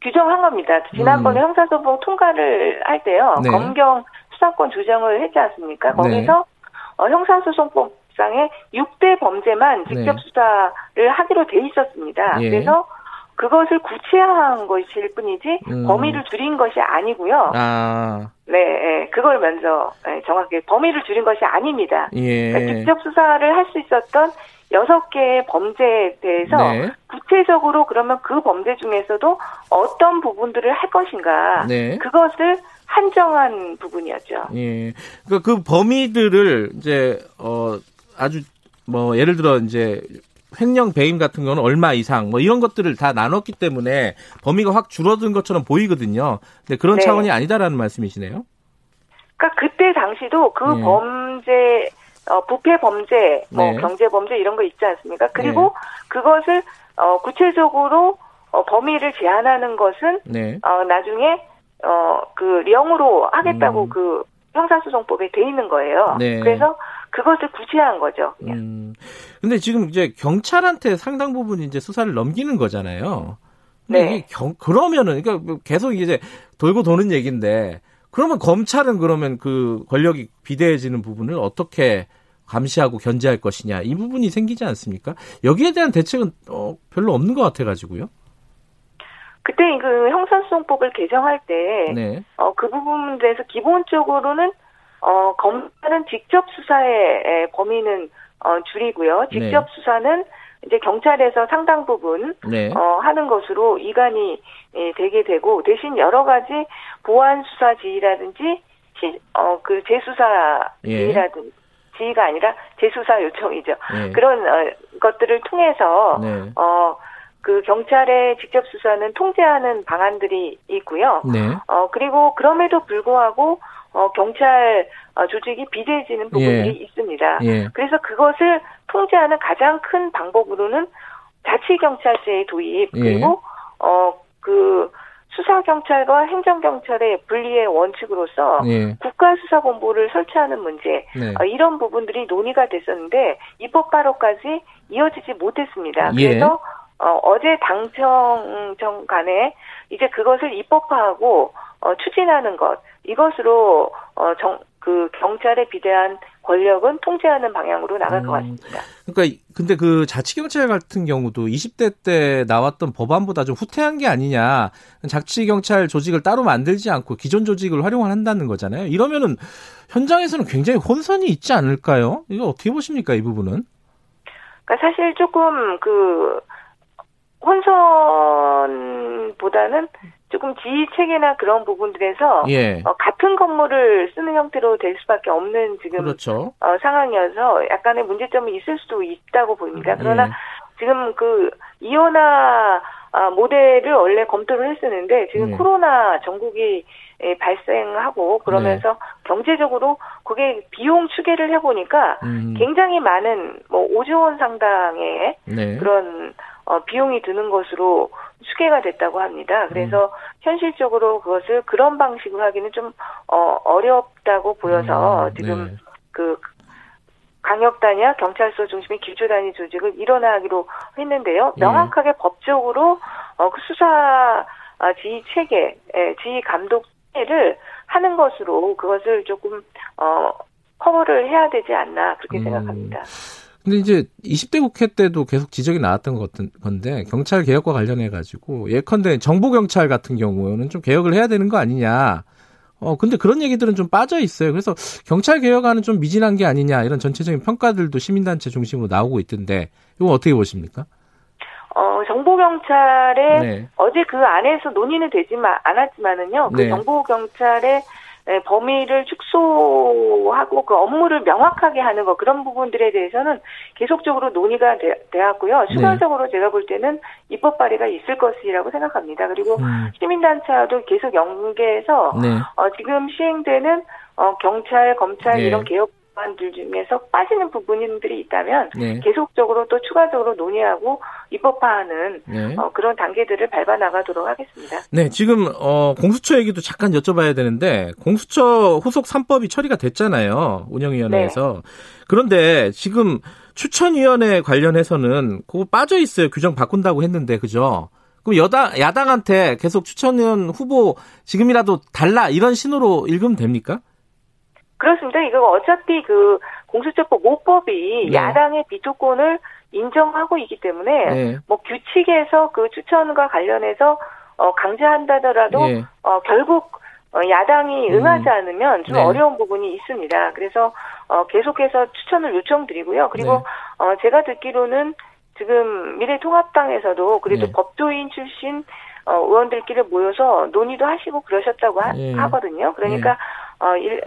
규정한 겁니다. 지난번에 음. 형사소송 통과를 할 때요 네. 검경 수사권 조정을 했지 않습니까? 네. 거기서 어, 형사소송법 법상에 6대 범죄만 직접 네. 수사를 하기로 돼 있었습니다. 예. 그래서 그것을 구체화한 것일 뿐이지 음. 범위를 줄인 것이 아니고요. 아, 네, 예, 그걸 먼저 예, 정확하게 범위를 줄인 것이 아닙니다. 예. 그러니까 직접 수사를 할 수 있었던 여섯 개의 범죄에 대해서 네. 구체적으로 그러면 그 범죄 중에서도 어떤 부분들을 할 것인가 네. 그것을 한정한 부분이었죠. 예. 그러니까 그 범위들을 이제 어 아주 뭐 예를 들어 이제 횡령 배임 같은 거는 얼마 이상 뭐 이런 것들을 다 나눴기 때문에 범위가 확 줄어든 것처럼 보이거든요. 근데 그런 네. 차원이 아니다라는 말씀이시네요. 그러니까 그때 당시도 그 네. 범죄 어, 부패 범죄, 뭐 네. 경제 범죄 이런 거 있지 않습니까? 그리고 그것을 어, 구체적으로 어, 범위를 제한하는 것은 네. 어, 나중에 어, 그 령으로 하겠다고 음. 그 형사소송법에 돼 있는 거예요. 네. 그래서 그것을 구체화한 거죠. 음. 근데 지금 이제 경찰한테 상당 부분 이제 수사를 넘기는 거잖아요. 네. 경, 그러면은 그러니까 뭐 계속 이제 돌고 도는 얘기인데 그러면 검찰은 그러면 그 권력이 비대해지는 부분을 어떻게 감시하고 견제할 것이냐 이 부분이 생기지 않습니까? 여기에 대한 대책은 어, 별로 없는 것 같아가지고요. 그때 그 형사소송법을 개정할 때 네, 어, 그 부분에 대해서 기본적으로는 어, 검찰은 직접 수사의 에, 범위는 어, 줄이고요. 직접 네. 수사는 이제 경찰에서 상당 부분 네, 어, 하는 것으로 이관이 예, 되게 되고 대신 여러 가지 보안 수사 지휘라든지 시, 어, 그 재수사 예. 지휘라든지 지휘가 아니라 재수사 요청이죠. 네, 그런 어, 것들을 통해서 네, 어, 그 경찰의 직접 수사는 통제하는 방안들이 있고요. 네, 어, 그리고 그럼에도 불구하고, 어, 경찰 어, 조직이 비대해지는 부분들이 예. 있습니다. 예, 그래서 그것을 통제하는 가장 큰 방법으로는 자치경찰제의 도입, 예. 그리고, 어, 그, 수사경찰과 행정경찰의 분리의 원칙으로서 예, 국가수사본부를 설치하는 문제, 네, 어, 이런 부분들이 논의가 됐었는데 입법 발효까지 이어지지 못했습니다. 예. 그래서 어, 어제 당청정 간에 이제 그것을 입법화하고 어, 추진하는 것 이것으로 어, 정, 그 경찰에 비대한 권력은 통제하는 방향으로 나갈 것 음. 같습니다. 그러니까 이- 근데 그 자치경찰 같은 경우도 20대 때 나왔던 법안보다 좀 후퇴한 게 아니냐. 자치경찰 조직을 따로 만들지 않고 기존 조직을 활용한다는 거잖아요. 이러면은 현장에서는 굉장히 혼선이 있지 않을까요? 이거 어떻게 보십니까 이 부분은? 그러니까 사실 조금 그 혼선보다는 조금 지휘 체계나 그런 부분들에서 예, 어, 같은 건물을 쓰는 형태로 될 수밖에 없는 지금 그렇죠. 어, 상황이어서 약간의 문제점이 있을 수도 있다고 보입니다. 그러나 예. 지금 그 이혼화 아, 모델을 원래 검토를 했었는데 지금 네. 코로나 전국이 예, 발생하고 그러면서 경제적으로 그게 비용 추계를 해보니까 음, 굉장히 많은 뭐 5조 원 상당의 네. 그런 어, 비용이 드는 것으로 추계가 됐다고 합니다. 그래서 음. 현실적으로 그것을 그런 방식으로 하기는 좀 어, 어렵다고 보여서 음, 지금 네. 그 강력단위와 경찰서 중심의 기초단위 조직을 일어나기로 했는데요. 예. 명확하게 법적으로 어, 그 수사 아, 지휘 체계, 예, 지휘 감독 체계를 하는 것으로 그것을 조금 어, 커버를 해야 되지 않나 그렇게 음. 생각합니다. 근데 이제 20대 국회 때도 계속 지적이 나왔던 것 같은 건데 경찰 개혁과 관련해 가지고 예컨대 정보 경찰 같은 경우는 좀 개혁을 해야 되는 거 아니냐. 어 근데 그런 얘기들은 좀 빠져 있어요. 그래서 경찰 개혁안은 좀 미진한 게 아니냐 이런 전체적인 평가들도 시민단체 중심으로 나오고 있던데 이거 어떻게 보십니까? 어, 정보경찰의 네. 어제 그 안에서 논의는 되지만 않았지만은요. 그 네. 정보경찰의 에, 범위를 축소하고 그 업무를 명확하게 하는 것 그런 부분들에 대해서는 계속적으로 논의가 되, 되었고요. 네. 추가적으로 제가 볼 때는 입법 발의가 있을 것이라고 생각합니다. 그리고 음, 시민단체와도 계속 연계해서 네. 어, 지금 시행되는 어, 경찰, 검찰 네. 이런 개혁 방안들 중에서 빠지는 부분들이 있다면 네. 계속적으로 또 추가적으로 논의하고 입법화하는 네. 어, 그런 단계들을 밟아 나가도록 하겠습니다. 네, 지금 어 공수처 얘기도 잠깐 여쭤봐야 되는데 공수처 후속 3법이 처리가 됐잖아요. 운영위원회에서. 그런데 지금 추천위원회 관련해서는 그거 빠져 있어요. 규정 바꾼다고 했는데 그죠? 그럼 여당 야당한테 계속 추천위원 후보 지금이라도 달라 이런 신호로 읽으면 됩니까? 그렇습니다. 이거 어차피 그 공수처법 5법이 네. 야당의 비토권을 인정하고 있기 때문에 네. 뭐 규칙에서 그 추천과 관련해서 어, 강제한다더라도 예. 어, 결국 어, 야당이 음. 응하지 않으면 좀 네. 어려운 부분이 있습니다. 그래서 어, 계속해서 추천을 요청드리고요. 그리고 네. 어, 제가 듣기로는 지금 미래통합당에서도 그래도 네. 법조인 출신 어, 의원들끼리 모여서 논의도 하시고 그러셨다고 하, 예. 거든요 그러니까 어, 일,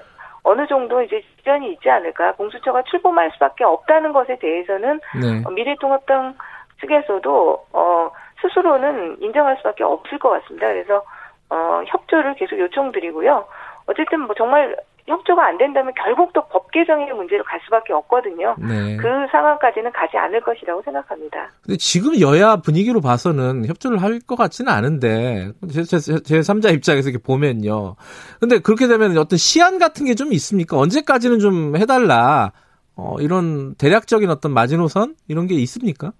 어느 정도 이제 지전이 있지 않을까. 공수처가 출범할 수밖에 없다는 것에 대해서는 네. 어, 미래통합당 측에서도 어, 스스로는 인정할 수밖에 없을 것 같습니다. 그래서 어, 협조를 계속 요청드리고요. 어쨌든 뭐 정말 협조가 안 된다면 결국 또 법 개정의 문제로 갈 수밖에 없거든요. 네. 그 상황까지는 가지 않을 것이라고 생각합니다. 근데 지금 여야 분위기로 봐서는 협조를 할 것 같지는 않은데 제, 제, 제 3자 입장에서 이렇게 보면요. 근데 그렇게 되면 어떤 시한 같은 게 좀 있습니까? 언제까지는 좀 해달라. 어, 이런 대략적인 어떤 마지노선 이런 게 있습니까?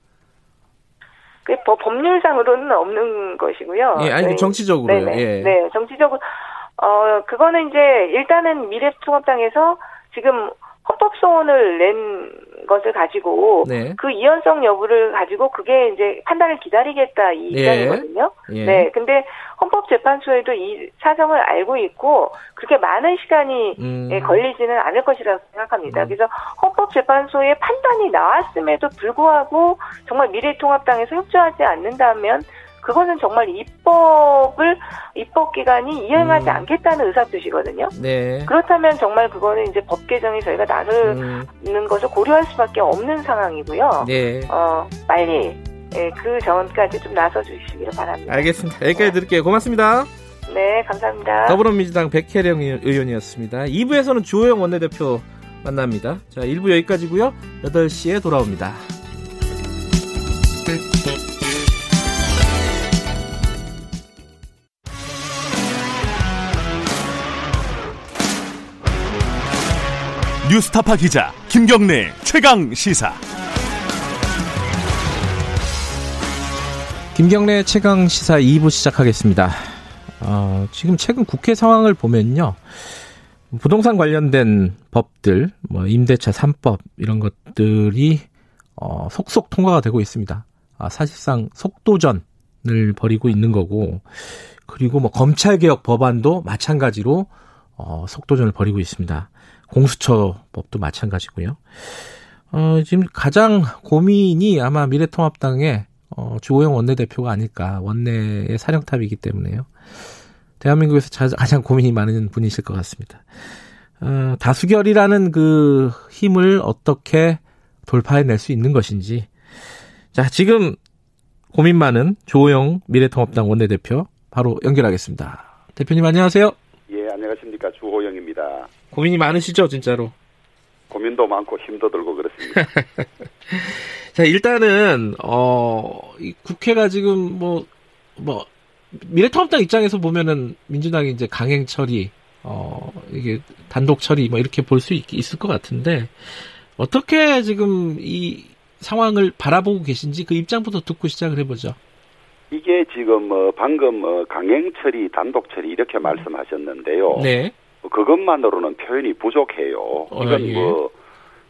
그 법- 법률상으로는 없는 것이고요. 예, 아니 저희- 정치적으로요. 네네. 예. 네, 정치적으로 어 그거는 이제 일단은 미래통합당에서 지금 헌법 소원을 낸 것을 가지고 네. 그 이연성 여부를 가지고 그게 이제 판단을 기다리겠다 이 예. 입장이거든요. 예. 네, 근데 헌법재판소에도 이 사정을 알고 있고 그렇게 많은 시간이 음. 예, 걸리지는 않을 것이라고 생각합니다. 음. 그래서 헌법재판소의 판단이 나왔음에도 불구하고 정말 미래통합당에서 협조하지 않는다면 그거는 정말 입법을 입법 기관이 이행하지 음. 않겠다는 의사 표시거든요. 네. 그렇다면 정말 그거는 이제 법 개정에 저희가 나서는 음, 것을 고려할 수밖에 없는 상황이고요. 네. 어, 빨리 예, 그 전까지 좀 나서 주시기를 바랍니다. 알겠습니다. 여기까지 드릴게요. 고맙습니다. 네, 감사합니다. 더불어민주당 백혜령 의원이었습니다. 2부에서는 주호영 원내대표 만납니다. 자, 1부 여기까지고요. 8시에 돌아옵니다. 뉴스타파 기자 김경래 최강 시사. 김경래 최강 시사 2부 시작하겠습니다. 어, 지금 최근 국회 상황을 보면요. 부동산 관련된 법들, 뭐 임대차 3법 이런 것들이 어, 속속 통과가 되고 있습니다. 아, 사실상 속도전을 벌이고 있는 거고, 그리고 뭐 검찰 개혁 법안도 마찬가지로 어, 속도전을 벌이고 있습니다. 공수처법도 마찬가지고요. 어, 지금 가장 고민이 아마 미래통합당의 어, 주호영 원내대표가 아닐까. 원내의 사령탑이기 때문에요. 대한민국에서 자- 가장 고민이 많은 분이실 것 같습니다. 어, 다수결이라는 그 힘을 어떻게 돌파해낼 수 있는 것인지. 자, 지금 고민 많은 조호영 미래통합당 원내대표 바로 연결하겠습니다. 대표님 안녕하세요. 예, 안녕하십니까. 주호영입니다. 고민이 많으시죠, 진짜로? 고민도 많고 힘도 들고 그렇습니다. 자, 일단은, 어, 이 국회가 지금 뭐, 뭐, 미래통합당 입장에서 보면은 민주당이 이제 강행 처리, 어, 이게 단독 처리 뭐 이렇게 볼 수 있을 것 같은데, 어떻게 지금 이 상황을 바라보고 계신지 그 입장부터 듣고 시작을 해보죠. 이게 지금 뭐 방금 어, 강행 처리, 단독 처리 이렇게 말씀하셨는데요. 네. 그것만으로는 표현이 부족해요. 어, 이건 예. 뭐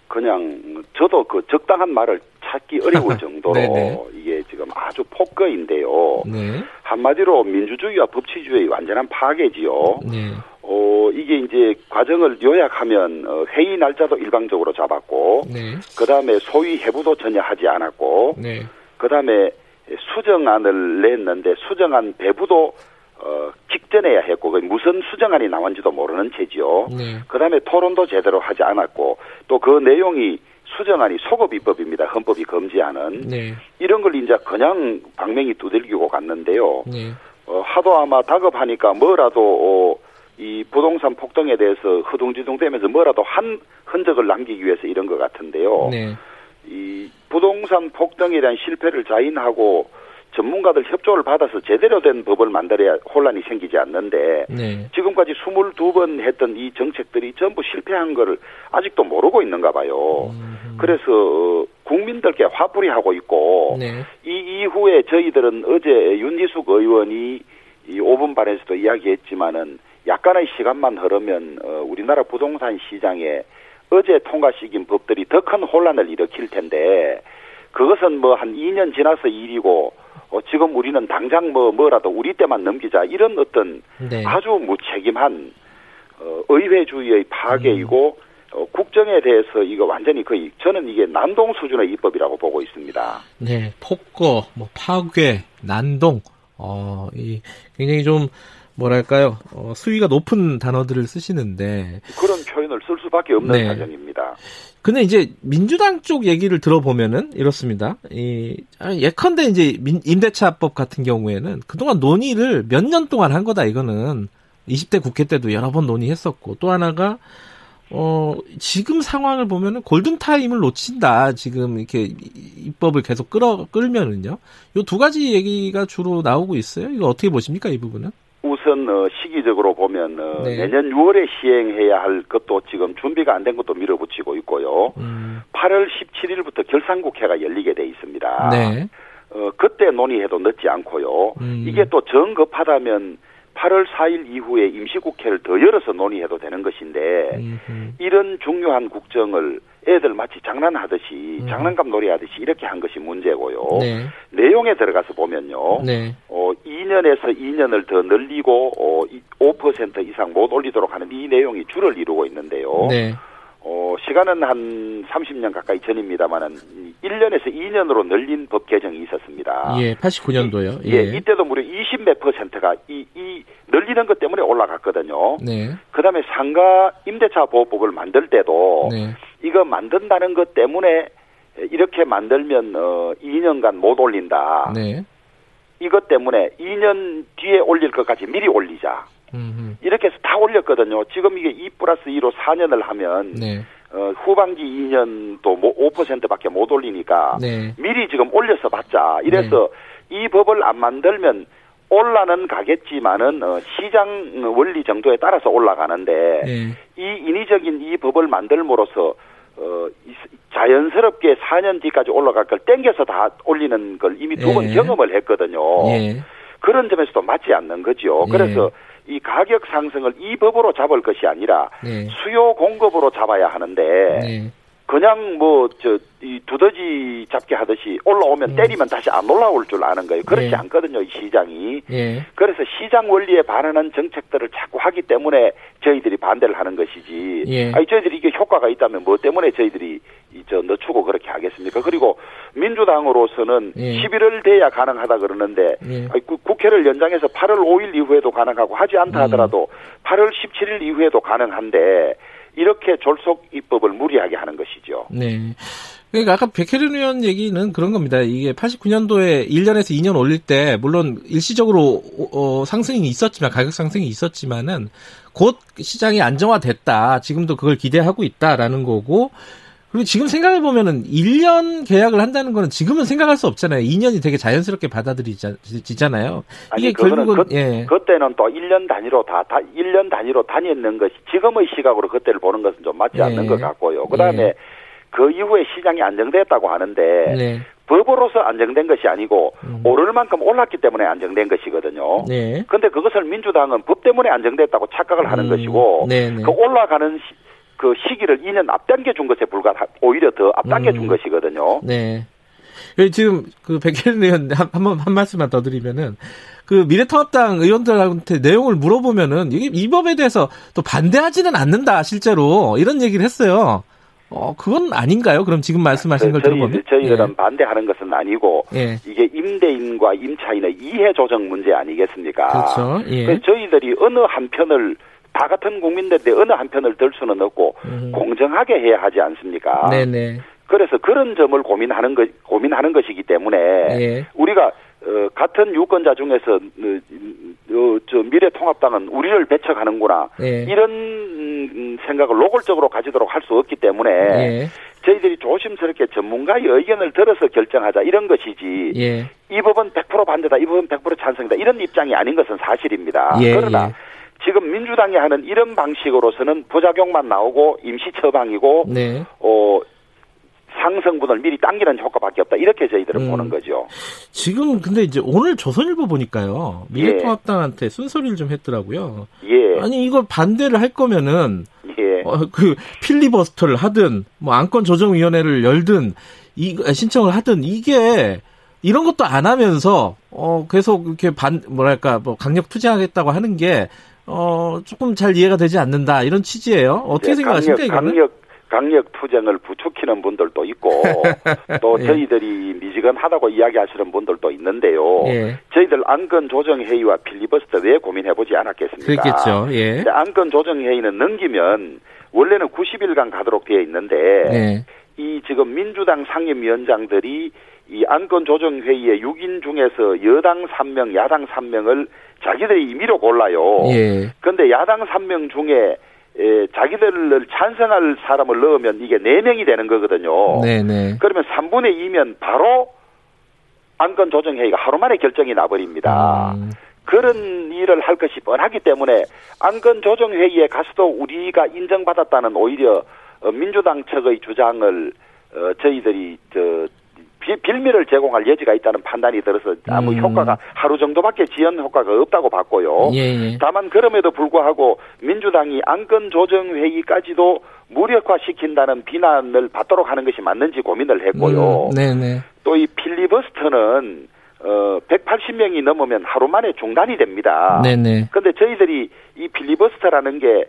그냥 저도 그 적당한 말을 찾기 어려울 정도로 네네. 이게 지금 아주 폭거인데요. 네. 한마디로 민주주의와 법치주의의 완전한 파괴지요. 네. 어, 이게 이제 과정을 요약하면 어, 회의 날짜도 일방적으로 잡았고 네. 그 다음에 소위 해부도 전혀 하지 않았고 네. 그다음에 수정안을 냈는데 수정안 배부도 어, 직전해야 했고 그 무슨 수정안이 나온지도 모르는 채지요. 네. 그다음에 토론도 제대로 하지 않았고 또 그 내용이 수정안이 소급입법입니다. 헌법이 금지하는 네. 이런 걸 이제 그냥 방맹이 두들기고 갔는데요. 네. 어, 하도 아마 다급하니까 뭐라도 어, 이 부동산 폭등에 대해서 허둥지둥되면서 뭐라도 한 흔적을 남기기 위해서 이런 것 같은데요. 네. 이 부동산 폭등에 대한 실패를 자인하고 전문가들 협조를 받아서 제대로 된 법을 만들어야 혼란이 생기지 않는데 네. 지금까지 22번 했던 이 정책들이 전부 실패한 거를 아직도 모르고 있는가 봐요. 음, 그래서 어, 국민들께 화풀이 하고 있고 네. 이 이후에 저희들은 어제 윤지숙 의원이 이 5분 반에서도 이야기했지만은 약간의 시간만 흐르면 어, 우리나라 부동산 시장에 어제 통과시킨 법들이 더 큰 혼란을 일으킬 텐데 그것은 뭐 한 2년 지나서 일이고 어, 지금 우리는 당장 뭐 뭐라도 우리 때만 넘기자 이런 어떤 네. 아주 무책임한 어, 의회주의의 파괴이고 어, 국정에 대해서 이거 완전히 거의 저는 이게 난동 수준의 입법이라고 보고 있습니다. 네, 폭거, 뭐 파괴, 난동, 어, 이 굉장히 좀 뭐랄까요, 어, 수위가 높은 단어들을 쓰시는데, 그런 표현을 쓸 수밖에 없는 네. 사정입니다. 근데 이제 민주당 쪽 얘기를 들어보면은 이렇습니다. 이 아, 예컨대 이제 민- 임대차법 같은 경우에는 그동안 논의를 몇 년 동안 한 거다 이거는. 20대 국회 때도 여러 번 논의했었고 또 하나가 어 지금 상황을 보면은 골든 타임을 놓친다. 지금 이렇게 이- 입법을 계속 끌어 끌면은요. 요 두 가지 얘기가 주로 나오고 있어요. 이거 어떻게 보십니까 이 부분은 우선 어, 시기적으로 보면 어, 네. 내년 6월에 시행해야 할 것도 지금 준비가 안 된 것도 밀어붙이고 있고요. 음, 8월 17일부터 결산국회가 열리게 돼 있습니다. 네 어, 그때 논의해도 늦지 않고요. 음. 이게 또 정급하다면 8월 4일 이후에 임시국회를 더 열어서 논의해도 되는 것인데 음, 음. 이런 중요한 국정을 애들 마치 장난하듯이 음. 장난감 놀이하듯이 이렇게 한 것이 문제고요. 네 내용에 들어가서 보면요. 네. 어, 2년에서 2년을 더 늘리고 어, 5% 이상 못 올리도록 하는 이 내용이 주를 이루고 있는데요. 네. 어, 시간은 한 30년 가까이 전입니다만은 1년에서 2년으로 늘린 법 개정이 있었습니다. 예, 89년도요. 예, 이때도 무려 20몇 퍼센트가 이, 이 늘리는 것 때문에 올라갔거든요. 네. 그 다음에 상가 임대차 보호법을 만들 때도 네. 이거 만든다는 것 때문에 이렇게 만들면 어, 2년간 못 올린다. 네. 이것 때문에 2년 뒤에 올릴 것까지 미리 올리자. 음, 이렇게 해서 다 올렸거든요. 지금 이게 2 플러스 2로 4년을 하면 네. 어, 후반기 2년도 뭐 5%밖에 못 올리니까 네. 미리 지금 올려서 받자. 이래서 이 법을 안 만들면 올라는 가겠지만은 어, 시장 원리 정도에 따라서 올라가는데 네. 이 인위적인 이 법을 만들므로써 어, 이- 자연스럽게 4년 뒤까지 올라갈 걸 땡겨서 다 올리는 걸 이미 두번 예. 경험을 했거든요. 예. 그런 점에서도 맞지 않는 거죠. 예. 그래서 이 가격 상승을 이 법으로 잡을 것이 아니라 네. 수요 공급으로 잡아야 하는데 네. 그냥 뭐 저 이 두더지 잡기 하듯이 올라오면 때리면 다시 안 올라올 줄 아는 거예요. 그렇지 음. 네. 않거든요, 이 시장이. 예. 그래서 시장 원리에 반하는 정책들을 자꾸 하기 때문에 저희들이 반대를 하는 것이지. 예. 아니 저희들이 이게 효과가 있다면 뭐 때문에 저희들이 이저 늦추고 그렇게 하겠습니까? 그리고 민주당으로서는 예. 11월 돼야 가능하다 그러는데 예. 아니, 구- 국회를 연장해서 8월 5일 이후에도 가능하고 하지 않다 음. 하더라도 8월 17일 이후에도 가능한데 이렇게 졸속 입법을 무리하게 하는 것이죠. 네. 그러니까 아까 백혜련 의원 얘기는 그런 겁니다. 이게 89년도에 1년에서 2년 올릴 때 물론 일시적으로 어, 상승이 있었지만 가격 상승이 있었지만은 곧 시장이 안정화됐다. 지금도 그걸 기대하고 있다라는 거고 그리고 지금 생각해 보면은 1년 계약을 한다는 거는 지금은 생각할 수 없잖아요. 2년이 되게 자연스럽게 받아들이잖아요. 이게 그거는 결국은 그, 예. 그때는 또 1년 단위로 다, 다 1년 단위로 다녔는 것이 지금의 시각으로 그때를 보는 것은 좀 맞지 예. 않는 것 같고요. 그다음에 예. 그 이후에 시장이 안정됐다고 하는데 네. 법으로서 안정된 것이 아니고 음. 오를 만큼 올랐기 때문에 안정된 것이거든요. 네. 근데 그것을 민주당은 법 때문에 안정됐다고 착각을 하는 음. 것이고 네, 네. 그 올라가는 시, 그 시기를 2년 앞당겨 준 것에 불과 오히려 더 앞당겨 준 음. 것이거든요. 네. 그 지금 그 백혜련 의원 한, 한, 번- 한 말씀만 더 드리면은 그 미래통합당 의원들한테 내용을 물어보면은 이게 이 법에 대해서 또 반대하지는 않는다 실제로 이런 얘기를 했어요. 어 그건 아닌가요? 그럼 지금 말씀하신 걸그 저희, 들어보면 저희들은 반대하는 것은 아니고 예. 이게 임대인과 임차인의 이해 조정 문제 아니겠습니까? 그렇죠. 예. 저희들이 어느 한 편을 다 같은 국민들인데 어느 한편을 들 수는 없고 음. 공정하게 해야 하지 않습니까? 네네. 그래서 그런 점을 고민하는 것 고민하는 것이기 때문에 예. 우리가 어, 같은 유권자 중에서 어, 어, 저 미래통합당은 우리를 배척하는구나 예. 이런 음, 생각을 노골적으로 가지도록 할 수 없기 때문에 예. 저희들이 조심스럽게 전문가의 의견을 들어서 결정하자 이런 것이지 예. 이 법은 100% 반대다 이 법은 100% 찬성이다 이런 입장이 아닌 것은 사실입니다. 예, 그러나 예. 지금 민주당이 하는 이런 방식으로서는 부작용만 나오고 임시 처방이고 네. 어 상승분을 미리 당기는 효과밖에 없다 이렇게 저희들은 음. 보는 거죠. 지금 근데 이제 오늘 조선일보 보니까요 미래통합당한테 순소리를 좀 했더라고요. 예, 아니 이걸 반대를 할 거면은 예, 어, 그 필리버스터를 하든 뭐 안건 조정 위원회를 열든 이 신청을 하든 이게 이런 것도 안 하면서 어 계속 이렇게 반 뭐랄까 뭐 강력 투쟁하겠다고 하는 게 어, 조금 잘 이해가 되지 않는다. 이런 취지예요. 어떻게 네, 생각하십니까, 강력, 이거는? 강력, 강력 투쟁을 부추기는 분들도 있고, 또 예. 저희들이 미지근하다고 이야기하시는 분들도 있는데요. 예. 저희들 안건 조정 회의와 필리버스터 왜 고민해보지 않았겠습니까? 그렇겠죠. 예. 안건 조정 회의는 넘기면 원래는 90일간 가도록 되어 있는데, 예. 이 지금 민주당 상임위원장들이 이 안건 조정 회의에 6인 중에서 여당 3명, 야당 3명을 자기들이 임의로 골라요. 예. 그런데 야당 3명 중에 에, 자기들을 찬성할 사람을 넣으면 이게 4명이 되는 거거든요. 네네. 네. 그러면 3분의 2면 바로 안건 조정 회의가 하루 만에 결정이 나버립니다. 음. 그런 일을 할 것이 뻔하기 때문에 안건 조정 회의에 가서도 우리가 인정받았다는 오히려 어, 민주당 측의 주장을 어, 저희들이 저 빌미를 제공할 여지가 있다는 판단이 들어서 아무 음. 효과가 하루 정도밖에 지연 효과가 없다고 봤고요. 예, 예. 다만 그럼에도 불구하고 민주당이 안건 조정 회의까지도 무력화시킨다는 비난을 받도록 하는 것이 맞는지 고민을 했고요. 음, 또이 필리버스터는 어 180명이 넘으면 하루 만에 중단이 됩니다. 네네. 근데 저희들이 이 필리버스터라는 게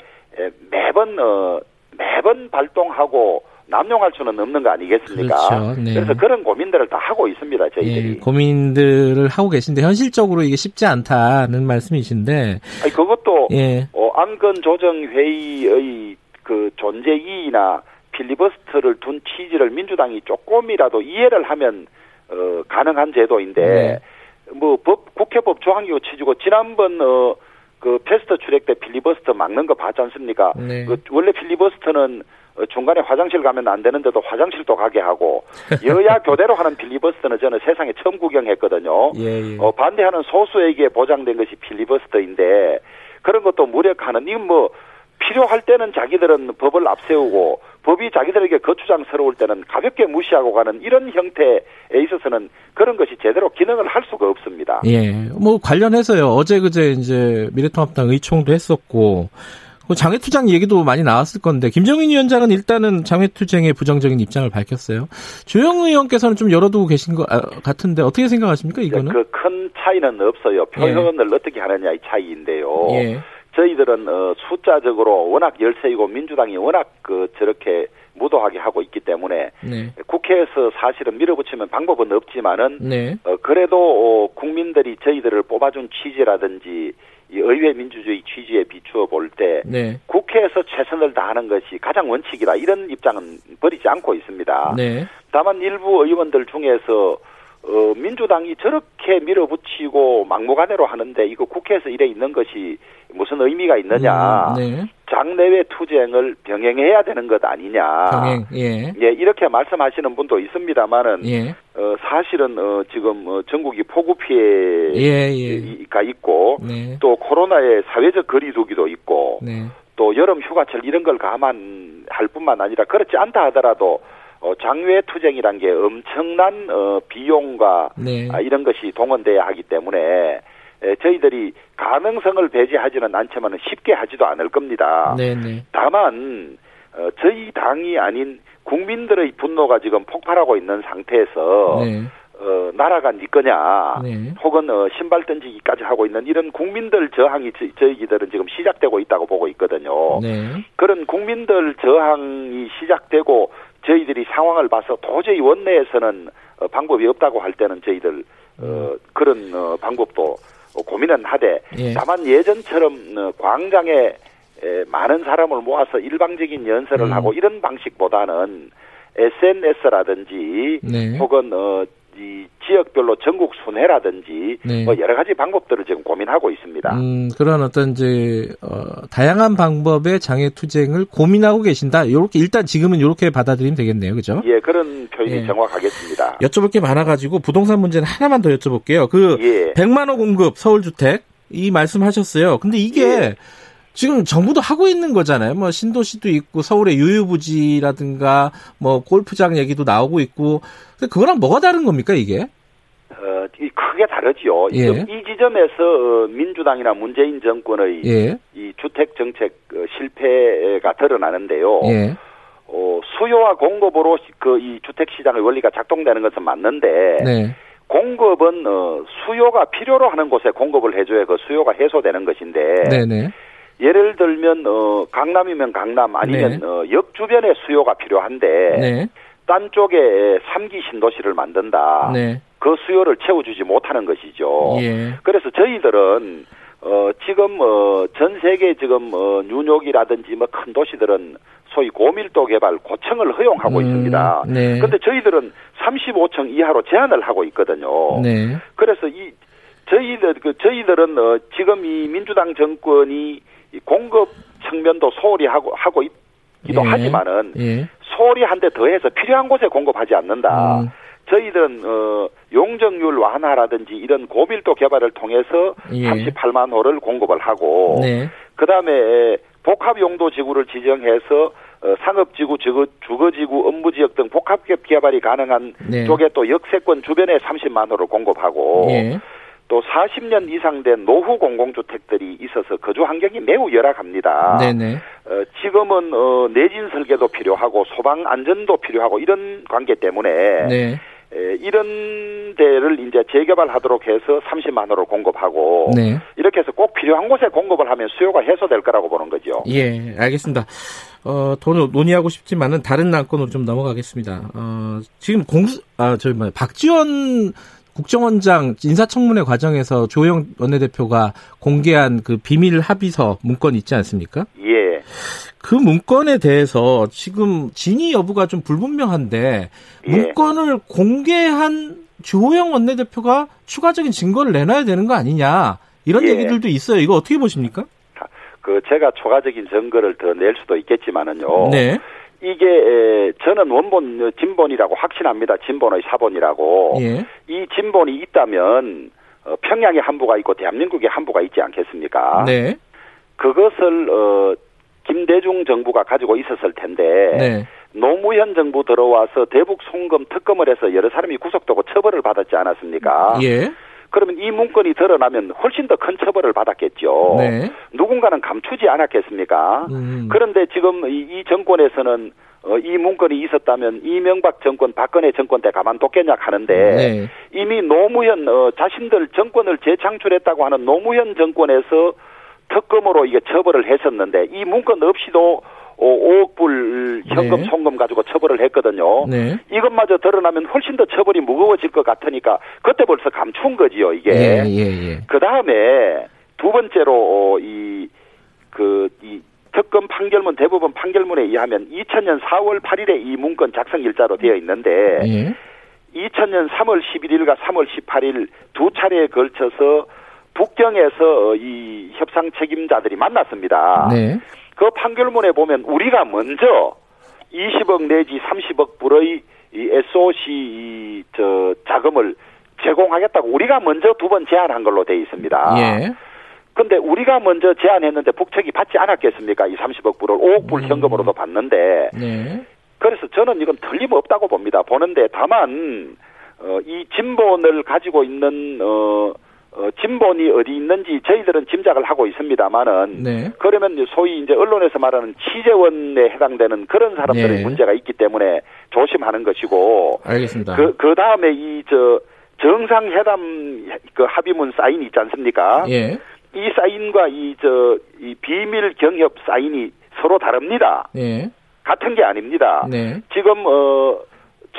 매번 어 매번 발동하고 남용할 수는 없는 거 아니겠습니까? 그렇죠. 네. 그래서 그런 고민들을 다 하고 있습니다. 저희들이 예, 고민들을 하고 계신데 현실적으로 이게 쉽지 않다는 말씀이신데 아니, 그것도 예. 어, 안건 조정 회의의 그 존재이나 필리버스터를 둔 취지를 민주당이 조금이라도 이해를 하면 어, 가능한 제도인데 네. 뭐 법, 국회법 조항이고 취지고 지난번 어, 그 패스트 출액 때 필리버스터 막는 거 봤지 않습니까? 네. 그 원래 필리버스터는 어, 중간에 화장실 가면 안 되는데도 화장실도 가게 하고 여야 교대로 하는 필리버스터는 저는 세상에 처음 구경했거든요. 예, 예. 어, 반대하는 소수에게 보장된 것이 필리버스터인데 그런 것도 무력하는 이건 뭐 필요할 때는 자기들은 법을 앞세우고 법이 자기들에게 거추장스러울 때는 가볍게 무시하고 가는 이런 형태에 있어서는 그런 것이 제대로 기능을 할 수가 없습니다. 예. 뭐 관련해서요. 어제 그제 이제 미래통합당 의총도 했었고 그 장외투쟁 얘기도 많이 나왔을 건데 김정인 위원장은 일단은 장외투쟁에 부정적인 입장을 밝혔어요. 조영 의원께서는 좀 열어두고 계신 것 아, 같은데 어떻게 생각하십니까 이거는? 그 큰 차이는 없어요. 표현을 예. 어떻게 하느냐의 차이인데요. 예. 저희들은 어, 숫자적으로 워낙 열세이고 민주당이 워낙 그 저렇게 무도하게 하고 있기 때문에 네. 국회에서 사실은 밀어붙이면 방법은 없지만은 네. 어, 그래도 어, 국민들이 저희들을 뽑아준 취지라든지 이 의회 민주주의 취지에 비추어 볼때 네. 국회에서 최선을 다하는 것이 가장 원칙이다 이런 입장은 버리지 않고 있습니다. 네. 다만 일부 의원들 중에서 어, 민주당이 저렇게 밀어붙이고 막무가내로 하는데 이거 국회에서 이래 있는 것이 무슨 의미가 있느냐. 음, 네. 장내외 투쟁을 병행해야 되는 것 아니냐. 병행, 예. 예, 이렇게 말씀하시는 분도 있습니다만은, 예. 어, 사실은, 어, 지금, 어, 전국이 폭우 피해가 예, 예. 있고, 네. 또 코로나의 사회적 거리두기도 있고, 네. 또 여름 휴가철 이런 걸 감안할 뿐만 아니라 그렇지 않다 하더라도 어, 장외 투쟁이란 게 엄청난 어, 비용과 네. 아, 이런 것이 동원돼야 하기 때문에 에, 저희들이 가능성을 배제하지는 않지만 쉽게 하지도 않을 겁니다. 네네. 네. 다만 어, 저희 당이 아닌 국민들의 분노가 지금 폭발하고 있는 상태에서 네. 어, 나라가 네 거냐, 네. 혹은 어, 신발 던지기까지 하고 있는 이런 국민들 저항이 저, 저희들은 지금 시작되고 있다고 보고 있거든요. 네. 그런 국민들 저항이 시작되고 저희들이 상황을 봐서 도저히 원내에서는 어, 방법이 없다고 할 때는 저희들 어, 그런 어, 방법도 고민은 하되 예. 다만 예전처럼 어, 광장에 에, 많은 사람을 모아서 일방적인 연설을 음. 하고 이런 방식보다는 SNS라든지 네. 혹은 어, 이 지역별로 전국 순회라든지 네. 뭐 여러 가지 방법들을 지금 고민하고 있습니다. 음, 그런 어떤 이제 어, 다양한 방법의 장애 투쟁을 고민하고 계신다. 요렇게 일단 지금은 이렇게 받아들이면 되겠네요, 그죠? 예, 그런 표현이 예. 정확하겠습니다. 여쭤볼 게 많아가지고 부동산 문제는 하나만 더 여쭤볼게요. 그 예. 100만 호 공급 서울 주택 이 말씀하셨어요. 근데 이게 예. 지금 정부도 하고 있는 거잖아요. 뭐 신도시도 있고 서울의 유유부지라든가 뭐 골프장 얘기도 나오고 있고 그거랑 뭐가 다른 겁니까 이게? 어, 크게 다르지요. 예. 이 지점에서 어, 민주당이나 문재인 정권의 예. 이 주택 정책 어, 실패가 드러나는데요. 예. 어, 수요와 공급으로 그 이 주택 시장의 원리가 작동되는 것은 맞는데 네. 공급은 어, 수요가 필요로 하는 곳에 공급을 해줘야 그 수요가 해소되는 것인데 네네. 네. 예를 들면 어, 강남이면 강남 아니면 네. 어, 역 주변에 수요가 필요한데 네. 딴 쪽에 3기 신도시를 만든다. 네. 그 수요를 채워주지 못하는 것이죠. 예. 그래서 저희들은 어, 지금 어, 전 세계 지금 어, 뉴욕이라든지 뭐 큰 도시들은 소위 고밀도 개발 고층을 허용하고 음, 있습니다. 네. 근데 저희들은 35층 이하로 제한을 하고 있거든요. 네. 그래서 이 저희들 그 저희들은 어, 지금 이 민주당 정권이 공급 측면도 소홀히 하고 하고 있기도 예. 하지만은 예. 소홀히 한대 더해서 필요한 곳에 공급하지 않는다. 음. 저희들은 어 용적률 완화라든지 이런 고밀도 개발을 통해서 예. 38만 호를 공급을 하고 네. 그다음에 복합 용도 지구를 지정해서 어, 상업지구, 주거, 주거지구, 업무지역 등 복합 개발이 가능한 네. 쪽에 또 역세권 주변에 30만 호를 공급하고 예. 또 40년 이상 된 노후 공공주택들이 있어서 거주 환경이 매우 열악합니다. 네네. 어, 지금은 어, 내진 설계도 필요하고 소방 안전도 필요하고 이런 관계 때문에 네. 에, 이런 데를 이제 재개발하도록 해서 30만 호를 공급하고 네. 이렇게 해서 꼭 필요한 곳에 공급을 하면 수요가 해소될 거라고 보는 거죠. 예, 알겠습니다. 어, 돈 논의하고 싶지만은 다른 난건으로 좀 넘어가겠습니다. 어, 지금 공수 아, 저기 뭐 박지원 국정원장 인사청문회 과정에서 조영 원내대표가 공개한 그 비밀 합의서 문건 있지 않습니까? 예. 그 문건에 대해서 지금 진위 여부가 좀 불분명한데 예. 문건을 공개한 조영 원내대표가 추가적인 증거를 내놔야 되는 거 아니냐 이런 예. 얘기들도 있어요. 이거 어떻게 보십니까? 그 제가 추가적인 증거를 더 낼 수도 있겠지만은요. 네. 이게 저는 원본 진본이라고 확신합니다. 진본의 사본이라고. 예. 이 진본이 있다면 어, 평양에 한부가 있고 대한민국에 한부가 있지 않겠습니까? 네. 그것을 어 김대중 정부가 가지고 있었을 텐데 네. 노무현 정부 들어와서 대북 송금 특검을 해서 여러 사람이 구속되고 처벌을 받았지 않았습니까? 예. 그러면 이 문건이 드러나면 훨씬 더 큰 처벌을 받았겠죠. 네. 누군가는 감추지 않았겠습니까? 음. 그런데 지금 이, 이 정권에서는 어, 이 문건이 있었다면 이명박 정권, 박근혜 정권 때 가만뒀겠냐 하는데 네. 이미 노무현 어, 자신들 정권을 재창출했다고 하는 노무현 정권에서 특검으로 이게 처벌을 했었는데 이 문건 없이도 5억 불 현금 네. 송금 가지고 처벌을 했거든요. 네. 이것마저 드러나면 훨씬 더 처벌이 무거워질 것 같으니까 그때 벌써 감춘 거지요, 이게. 예, 예, 예. 그 다음에 두 번째로 이, 그, 이 특검 판결문 대부분 판결문에 의하면 2000년 4월 8일에 이 문건 작성 일자로 되어 있는데 예. 2000년 3월 11일과 3월 18일 두 차례에 걸쳐서 북경에서 이 협상 책임자들이 만났습니다. 네. 그 판결문에 보면 우리가 먼저 20억 내지 30억 불의 이 SOC 저 자금을 제공하겠다고 우리가 먼저 두 번 제안한 걸로 돼 있습니다. 예. 근데 우리가 먼저 제안했는데 북측이 받지 않았겠습니까? 이 30억 불을 5억 불 음. 현금으로도 받는데. 네. 그래서 저는 이건 틀림없다고 봅니다. 보는데 다만 어, 이 진본을 가지고 있는 어, 어, 진본이 어디 있는지 저희들은 짐작을 하고 있습니다만은 네. 그러면 소위 이제 언론에서 말하는 취재원에 해당되는 그런 사람들의 네. 문제가 있기 때문에 조심하는 것이고 알겠습니다. 그, 그 다음에 이 저 정상회담 그 합의문 사인이 있지 않습니까? 예. 이 사인과 이저이 비밀 경협 사인이 서로 다릅니다. 예. 같은 게 아닙니다. 네. 지금 어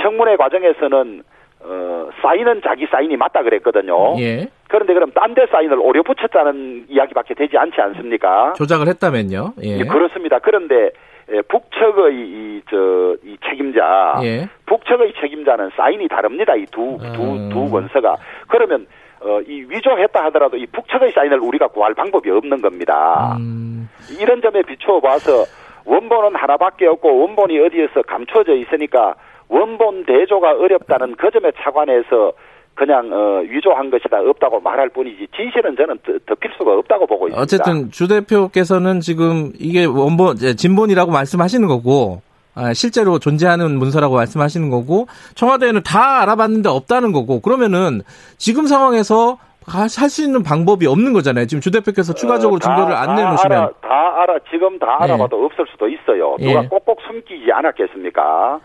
청문회 과정에서는 어, 사인은 자기 사인이 맞다 그랬거든요. 예. 그런데 그럼 딴 데 사인을 오려 붙였다는 이야기밖에 되지 않지 않습니까? 조작을 했다면요. 예. 예 그렇습니다. 그런데 예, 북측의 이, 저, 이 책임자, 예. 북측의 책임자는 사인이 다릅니다. 이 두, 두, 음. 두 원서가. 그러면, 어, 이 위조했다 하더라도 이 북측의 사인을 우리가 구할 방법이 없는 겁니다. 음. 이런 점에 비추어 봐서 원본은 하나밖에 없고 원본이 어디에서 감춰져 있으니까 원본 대조가 어렵다는 그 점에 차관해서 그냥 어, 위조한 것이다 없다고 말할 뿐이지 진실은 저는 덮일 수가 없다고 보고 있습니다. 어쨌든 주 대표께서는 지금 이게 원본 진본이라고 말씀하시는 거고 아, 실제로 존재하는 문서라고 말씀하시는 거고 청와대는 다 알아봤는데 없다는 거고 그러면은 지금 상황에서 할수 있는 방법이 없는 거잖아요. 지금 주 대표께서 추가적으로 어, 증거를 안 내놓으시면 알아, 다 알아 지금 다 예. 알아봐도 예. 없을 수도 있어요. 누가 예. 꼭꼭 숨기지 않았겠습니까?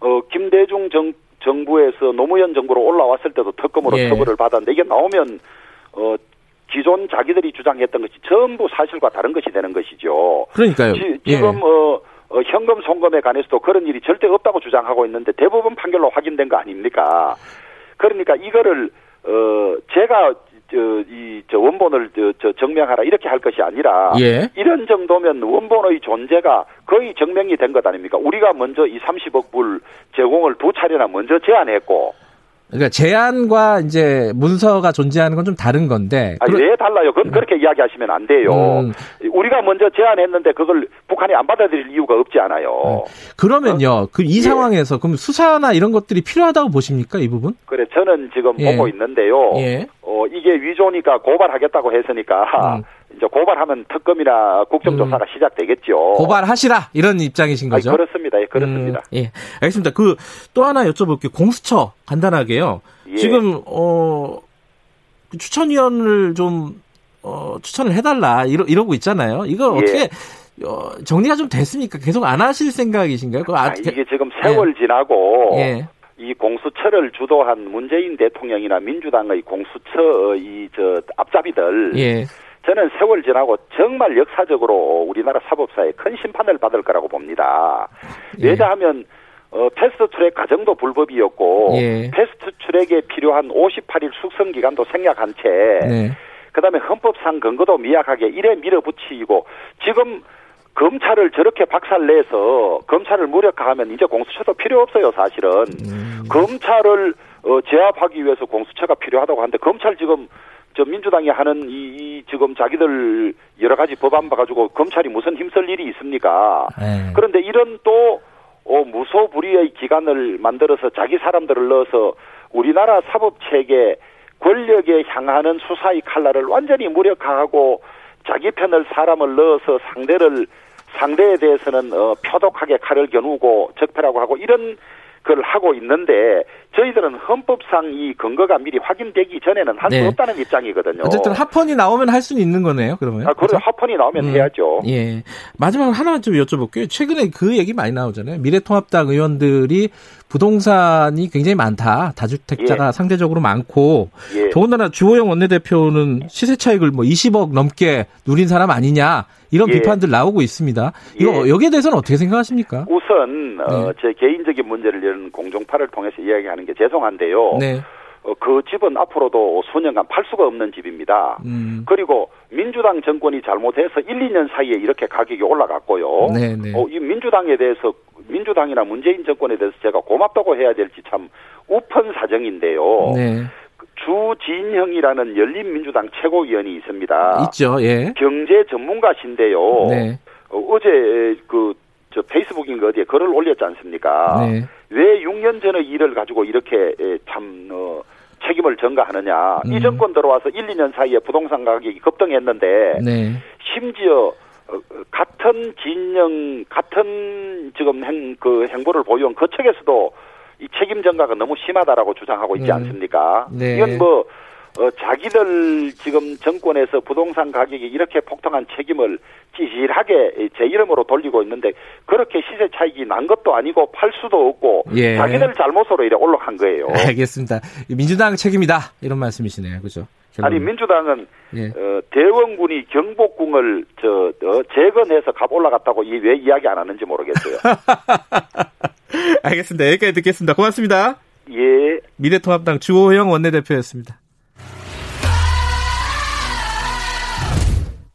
어 김대중 정 정부에서 노무현 정부로 올라왔을 때도 특검으로 예. 처벌을 받았는데 이게 나오면 어 기존 자기들이 주장했던 것이 전부 사실과 다른 것이 되는 것이죠. 그러니까요. 지, 금 예. 어, 어, 현금 송금에 관해서도 그런 일이 절대 없다고 주장하고 있는데 대부분 판결로 확인된 거 아닙니까? 그러니까 이거를 어 제가 저이저 원본을 저, 저 증명하라 이렇게 할 것이 아니라 예. 이런 정도면 원본의 존재가 거의 증명이 된 것 아닙니까? 우리가 먼저 이 30억 불 제공을 두 차례나 먼저 제안했고 그러니까 제안과 이제 문서가 존재하는 건 좀 다른 건데. 아니, 왜 달라요? 그건 그렇게 이야기하시면 안 돼요. 음. 우리가 먼저 제안했는데 그걸 북한이 안 받아들일 이유가 없지 않아요. 음. 그러면요. 어? 그이 예. 상황에서 그럼 수사나 이런 것들이 필요하다고 보십니까? 이 부분? 그래, 저는 지금 예. 보고 있는데요. 예. 어, 이게 위조니까 고발하겠다고 했으니까 음. 이제 고발하면 특검이나 국정조사가 음. 시작되겠죠. 고발하시라 이런 입장이신 거죠? 아니, 그렇습니다. 예, 그렇습니다. 음, 예, 알겠습니다. 그 또 하나 여쭤볼게요. 공수처 간단하게요. 예. 지금 어그 추천위원을 좀 어, 추천을 해달라 이러 이러고 있잖아요. 이거 예. 어떻게 어, 정리가 좀 됐습니까? 계속 안 하실 생각이신가요? 아, 아, 이게 지금 세월 예. 지나고 예. 이 공수처를 주도한 문재인 대통령이나 민주당의 공수처 이 저 앞잡이들 예. 저는 세월 지나고 정말 역사적으로 우리나라 사법사에 큰 심판을 받을 거라고 봅니다. 예. 왜냐하면 어, 패스트 트랙 과정도 불법이었고 예. 패스트 트랙에 필요한 58일 숙성 기간도 생략한 채 네. 그다음에 헌법상 근거도 미약하게 이래 밀어붙이고 지금 검찰을 저렇게 박살내서 검찰을 무력화하면 이제 공수처도 필요 없어요 사실은 음. 검찰을 어, 제압하기 위해서 공수처가 필요하다고 하는데 검찰 지금 저 민주당이 하는 이, 이 지금 자기들 여러 가지 법안 봐가지고 검찰이 무슨 힘쓸 일이 있습니까? 네. 그런데 이런 또 어, 무소불위의 기관을 만들어서 자기 사람들을 넣어서 우리나라 사법 체계 권력에 향하는 수사의 칼날을 완전히 무력화하고 자기 편을 사람을 넣어서 상대를 상대에 대해서는 어, 표독하게 칼을 겨누고 적폐라고 하고 이런 걸 하고 있는데 저희들은 헌법상 이 근거가 미리 확인되기 전에는 할수 네. 없다는 입장이거든요. 어쨌든 합헌이 나오면 할 수는 있는 거네요. 그러면. 아, 그래 합헌이 나오면 음, 해야죠. 예. 마지막으로 하나만 좀 여쭤볼게요. 최근에 그 얘기 많이 나오잖아요. 미래통합당 의원들이 부동산이 굉장히 많다. 다주택자가 예. 상대적으로 많고 예. 더군다나 주호영 원내대표는 시세 차익을 뭐 20억 넘게 누린 사람 아니냐 이런 예. 비판들 나오고 있습니다. 이거 예. 여기에 대해서는 어떻게 생각하십니까? 우선 어, 네. 어, 제 개인적인 문제를 이런 공정파를 통해서 이야기하는 게 죄송한데요. 네. 어, 그 집은 앞으로도 수년간 팔 수가 없는 집입니다. 음. 그리고 민주당 정권이 잘못해서 1, 2년 사이에 이렇게 가격이 올라갔고요. 네, 네. 어, 이 민주당에 대해서 민주당이나 문재인 정권에 대해서 제가 고맙다고 해야 될지 참 우픈 사정인데요. 네. 주진형이라는 열린민주당 최고위원이 있습니다. 있죠, 예. 경제 전문가신데요. 네. 어, 제그 저 페이스북인가 어디에 글을 올렸지 않습니까? 네. 왜 6년 전의 일을 가지고 이렇게 참 어, 책임을 전가하느냐. 음. 이 정권 들어와서 1, 2년 사이에 부동산 가격이 급등했는데 네. 심지어 어, 같은 진영 같은 지금 행 그 행보를 보유한 그 측에서도 이 책임 전가가 너무 심하다라고 주장하고 있지 음. 않습니까? 네. 이건 뭐 어, 자기들 지금 정권에서 부동산 가격이 이렇게 폭등한 책임을 찌질하게 제 이름으로 돌리고 있는데 그렇게 시세 차익이 난 것도 아니고 팔 수도 없고 예. 자기들 잘못으로 이래 올라간 거예요. 알겠습니다. 민주당 책임이다 이런 말씀이시네요, 그죠? 아니 민주당은 예. 어, 대원군이 경복궁을 저 어, 재건해서 값 올라갔다고 왜 이야기 안 하는지 모르겠어요. 알겠습니다. 여기까지 듣겠습니다. 고맙습니다. 예. 미래통합당 주호영 원내대표였습니다.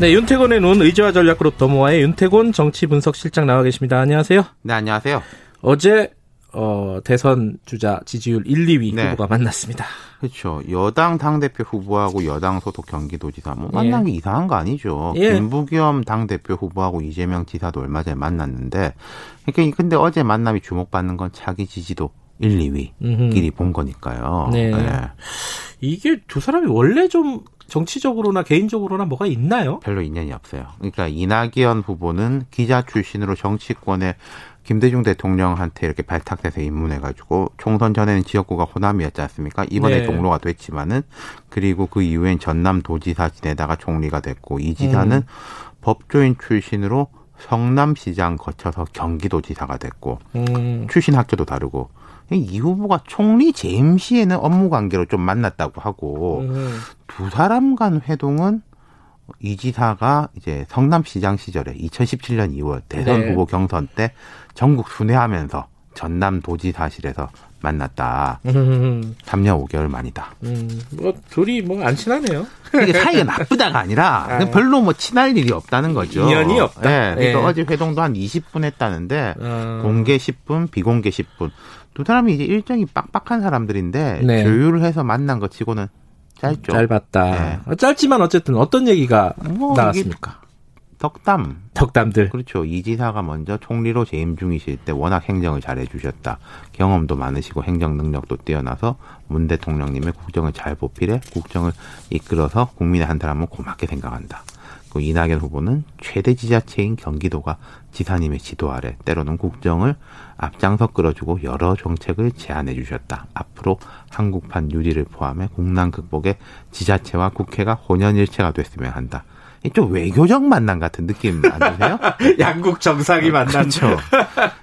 네, 윤태곤의 눈 의지와 전략그룹 더모아의 윤태곤 정치분석실장 나와 계십니다. 안녕하세요. 네, 안녕하세요. 어제 어, 대선 주자 지지율 1, 2위 네. 후보가 만났습니다. 그렇죠. 여당 당대표 후보하고 여당 소속 경기도지사 뭐 만난 게 이상한 거 아니죠. 예. 김부겸 당대표 후보하고 이재명 지사도 얼마 전에 만났는데 그러니까 근데 어제 만남이 주목받는 건 차기 지지도 1, 2위끼리 본 거니까요. 네. 네. 이게 두 사람이 원래 좀 정치적으로나 개인적으로나 뭐가 있나요? 별로 인연이 없어요. 그러니까 이낙연 후보는 기자 출신으로 정치권에 김대중 대통령한테 이렇게 발탁돼서 입문해가지고 총선 전에는 지역구가 호남이었지 않습니까? 이번에 네. 종로가 됐지만은 그리고 그 이후엔 전남 도지사 지내다가 총리가 됐고 이 지사는 음. 법조인 출신으로 성남시장 거쳐서 경기도지사가 됐고 음. 출신 학교도 다르고 이 후보가 총리 재임 시에는 업무 관계로 좀 만났다고 하고 음. 두 사람 간 회동은 이 지사가 이제 성남시장 시절에 2017년 2월 대선 네. 후보 경선 때 전국 순회하면서 전남 도지사실에서 만났다. 음. 3년 5개월 만이다. 음, 뭐 둘이 뭐 안 친하네요. 이게 사이가 나쁘다가 아니라 아. 별로 뭐 친할 일이 없다는 거죠. 인연이 없다. 네, 그러니까 네. 어제 회동도 한 20분 했다는데 어. 공개 10분, 비공개 10분. 두 사람이 이제 일정이 빡빡한 사람들인데 네. 조율을 해서 만난 것 치고는 짧죠. 짧았다. 네. 짧지만 어쨌든 어떤 얘기가 뭐 나왔습니까? 덕담. 덕담들. 그렇죠. 이 지사가 먼저 총리로 재임 중이실 때 워낙 행정을 잘 해 주셨다. 경험도 많으시고 행정 능력도 뛰어나서 문 대통령님의 국정을 잘 보필해 국정을 이끌어서 국민의 한 사람을 고맙게 생각한다. 그 이낙연 후보는 최대 지자체인 경기도가 지사님의 지도 아래 때로는 국정을 앞장서 끌어주고 여러 정책을 제안해 주셨다. 앞으로 한국판 유지를 포함해 국난 극복에 지자체와 국회가 혼연일체가 됐으면 한다. 좀 외교적 만남 같은 느낌 안 드세요? 양국 정상이 만난. 그렇죠.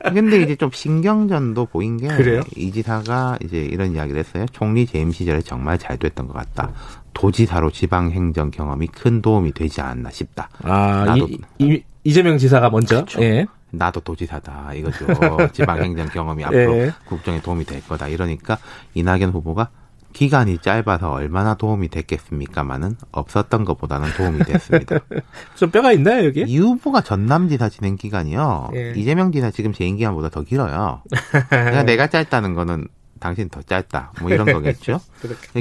근데 이제 좀 신경전도 보인 게? 이 지사가 이제 이런 이야기를 했어요. 총리 재임 시절에 정말 잘 됐던 것 같다. 도지사로 지방 행정 경험이 큰 도움이 되지 않나 싶다. 아, 나도 이, 이, 이재명 지사가 먼저. 그렇죠. 예. 나도 도지사다 이거죠. 지방 행정 경험이 앞으로 예. 국정에 도움이 될 거다. 이러니까 이낙연 후보가 기간이 짧아서 얼마나 도움이 됐겠습니까마는 없었던 것보다는 도움이 됐습니다. 좀 뼈가 있나요 여기? 이 후보가 전남지사 진행 기간이요. 예. 이재명 지사 지금 재임 기간보다 더 길어요. 그러니까 내가 짧다는 거는 당신 더 짧다. 뭐 이런 거겠죠.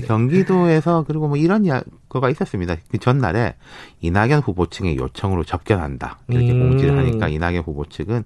경기도에서 그리고 뭐 이런 거가 있었습니다. 그 전날에 이낙연 후보 측의 요청으로 접견한다. 이렇게 음. 공지를 하니까 이낙연 후보 측은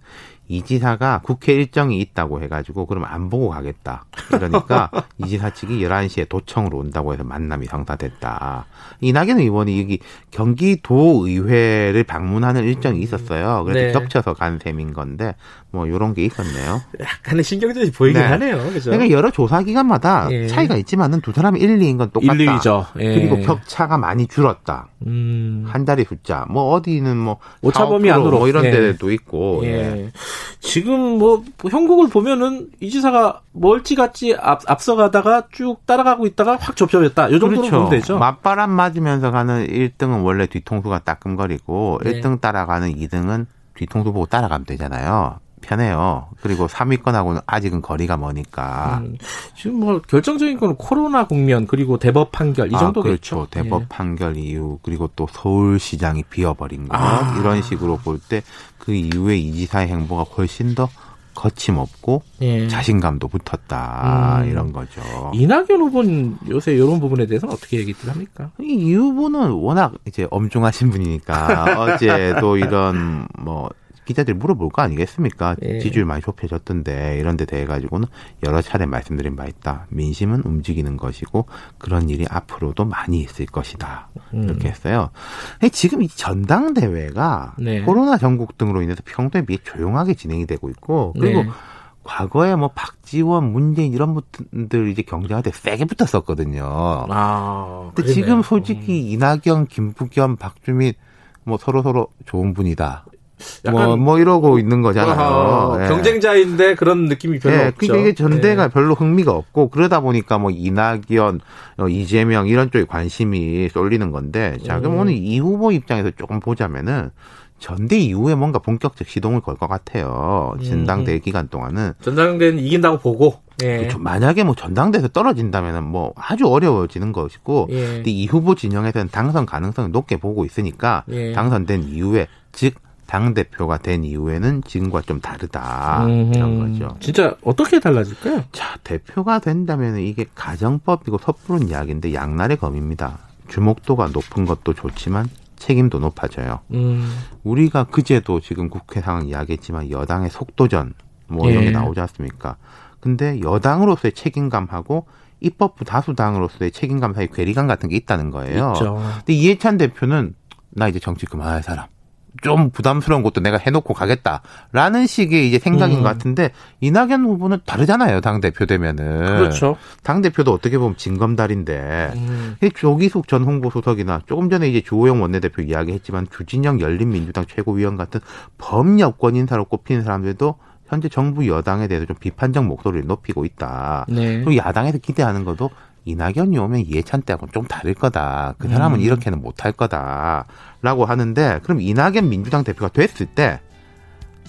이 지사가 국회 일정이 있다고 해가지고 그럼 안 보고 가겠다. 그러니까 이 지사 측이 11시에 도청으로 온다고 해서 만남이 성사됐다. 이낙연 의원이 여기 경기도 의회를 방문하는 일정이 있었어요. 그래서 네. 겹쳐서 간 셈인 건데 뭐 이런 게 있었네요. 약간의 신경전이 보이긴 네. 하네요. 그죠? 그러니까 여러 조사 기관마다 예. 차이가 있지만은 두 사람이 1, 2인 건 똑같다. 1, 2죠. 예. 그리고 격차가 많이 줄었다. 음. 한 자리 숫자. 뭐 어디는 뭐 오차범위 안으로 뭐 이런 예. 데도 있고. 예. 예. 지금 뭐 형국을 보면은 이 지사가 멀찌감치 앞, 앞서가다가 쭉 따라가고 있다가 확 접혀졌다. 요 정도로 그렇죠. 보면 되죠. 맞바람 맞으면서 가는 1등은 원래 뒤통수가 따끔거리고 네. 1등 따라가는 2등은 뒤통수 보고 따라가면 되잖아요. 편해요. 그리고 3위권하고는 아직은 거리가 머니까. 음, 지금 뭐 결정적인 건 코로나 국면 그리고 대법 판결 이 아, 정도겠죠. 그렇죠. 대법 예. 판결 이후 그리고 또 서울시장이 비어버린 거 아. 이런 식으로 볼 때 그 이후에 이 지사의 행보가 훨씬 더 거침없고 예. 자신감도 붙었다 음. 이런 거죠. 이낙연 후보는 요새 이런 부분에 대해서는 어떻게 얘기들 합니까? 이 후보는 워낙 이제 엄중하신 분이니까 어제도 이런 뭐 기자들이 물어볼 거 아니겠습니까? 예. 지지율 많이 좁혀졌던데 이런 데 대해 가지고는 여러 차례 말씀드린 바 있다. 민심은 움직이는 것이고 그런 일이 앞으로도 많이 있을 것이다. 음. 이렇게 했어요. 지금 이 전당대회가 네. 코로나 전국 등으로 인해서 평소에 비해 조용하게 진행이 되고 있고 그리고 네. 과거에 뭐 박지원, 문재인 이런 분들 이제 경쟁할 때 세게 붙었었거든요. 아, 근데 지금 솔직히 음. 이낙연, 김부겸, 박주민 뭐 서로 서로 좋은 분이다. 뭐, 뭐 이러고 있는 거잖아요. 네. 경쟁자인데 그런 느낌이 별로 네, 없죠. 이게 전대가 네. 별로 흥미가 없고 그러다 보니까 뭐 이낙연, 어, 이재명 이런 쪽에 관심이 쏠리는 건데 자 그럼 음. 오늘 이 후보 입장에서 조금 보자면은 전대 이후에 뭔가 본격적 시동을 걸 것 같아요. 전당대 음. 기간 동안은 전당대는 이긴다고 보고 예. 그렇죠. 만약에 뭐 전당대에서 떨어진다면은 뭐 아주 어려워지는 것이고 예. 근데 이 후보 진영에서는 당선 가능성을 높게 보고 있으니까 예. 당선된 이후에 즉 당 대표가 된 이후에는 지금과 좀 다르다 음, 이런 거죠. 진짜 어떻게 달라질까요? 자 대표가 된다면 이게 가정법이고 섣부른 이야기인데 양날의 검입니다. 주목도가 높은 것도 좋지만 책임도 높아져요. 음. 우리가 그제도 지금 국회 상황 이야기했지만 여당의 속도전 뭐 이런 게 예. 나오지 않습니까? 근데 여당으로서의 책임감하고 입법부 다수당으로서의 책임감 사이 괴리감 같은 게 있다는 거예요. 있죠. 근데 이해찬 대표는 나 이제 정치 그만할 사람. 좀 부담스러운 것도 내가 해놓고 가겠다라는 식의 이제 생각인 음. 것 같은데 이낙연 후보는 다르잖아요 당 대표 되면은 그렇죠 당 대표도 어떻게 보면 진검다리인데 음. 조기숙 전 홍보수석이나 조금 전에 이제 주호영 원내대표 이야기했지만 주진영 열린민주당 최고위원 같은 범여권 인사로 꼽히는 사람들도 현재 정부 여당에 대해서 좀 비판적 목소리를 높이고 있다. 네. 또 야당에서 기대하는 것도 이낙연이 오면 이해찬 때하고는 좀 다를 거다. 그 사람은 음. 이렇게는 못할 거다라고 하는데 그럼 이낙연 민주당 대표가 됐을 때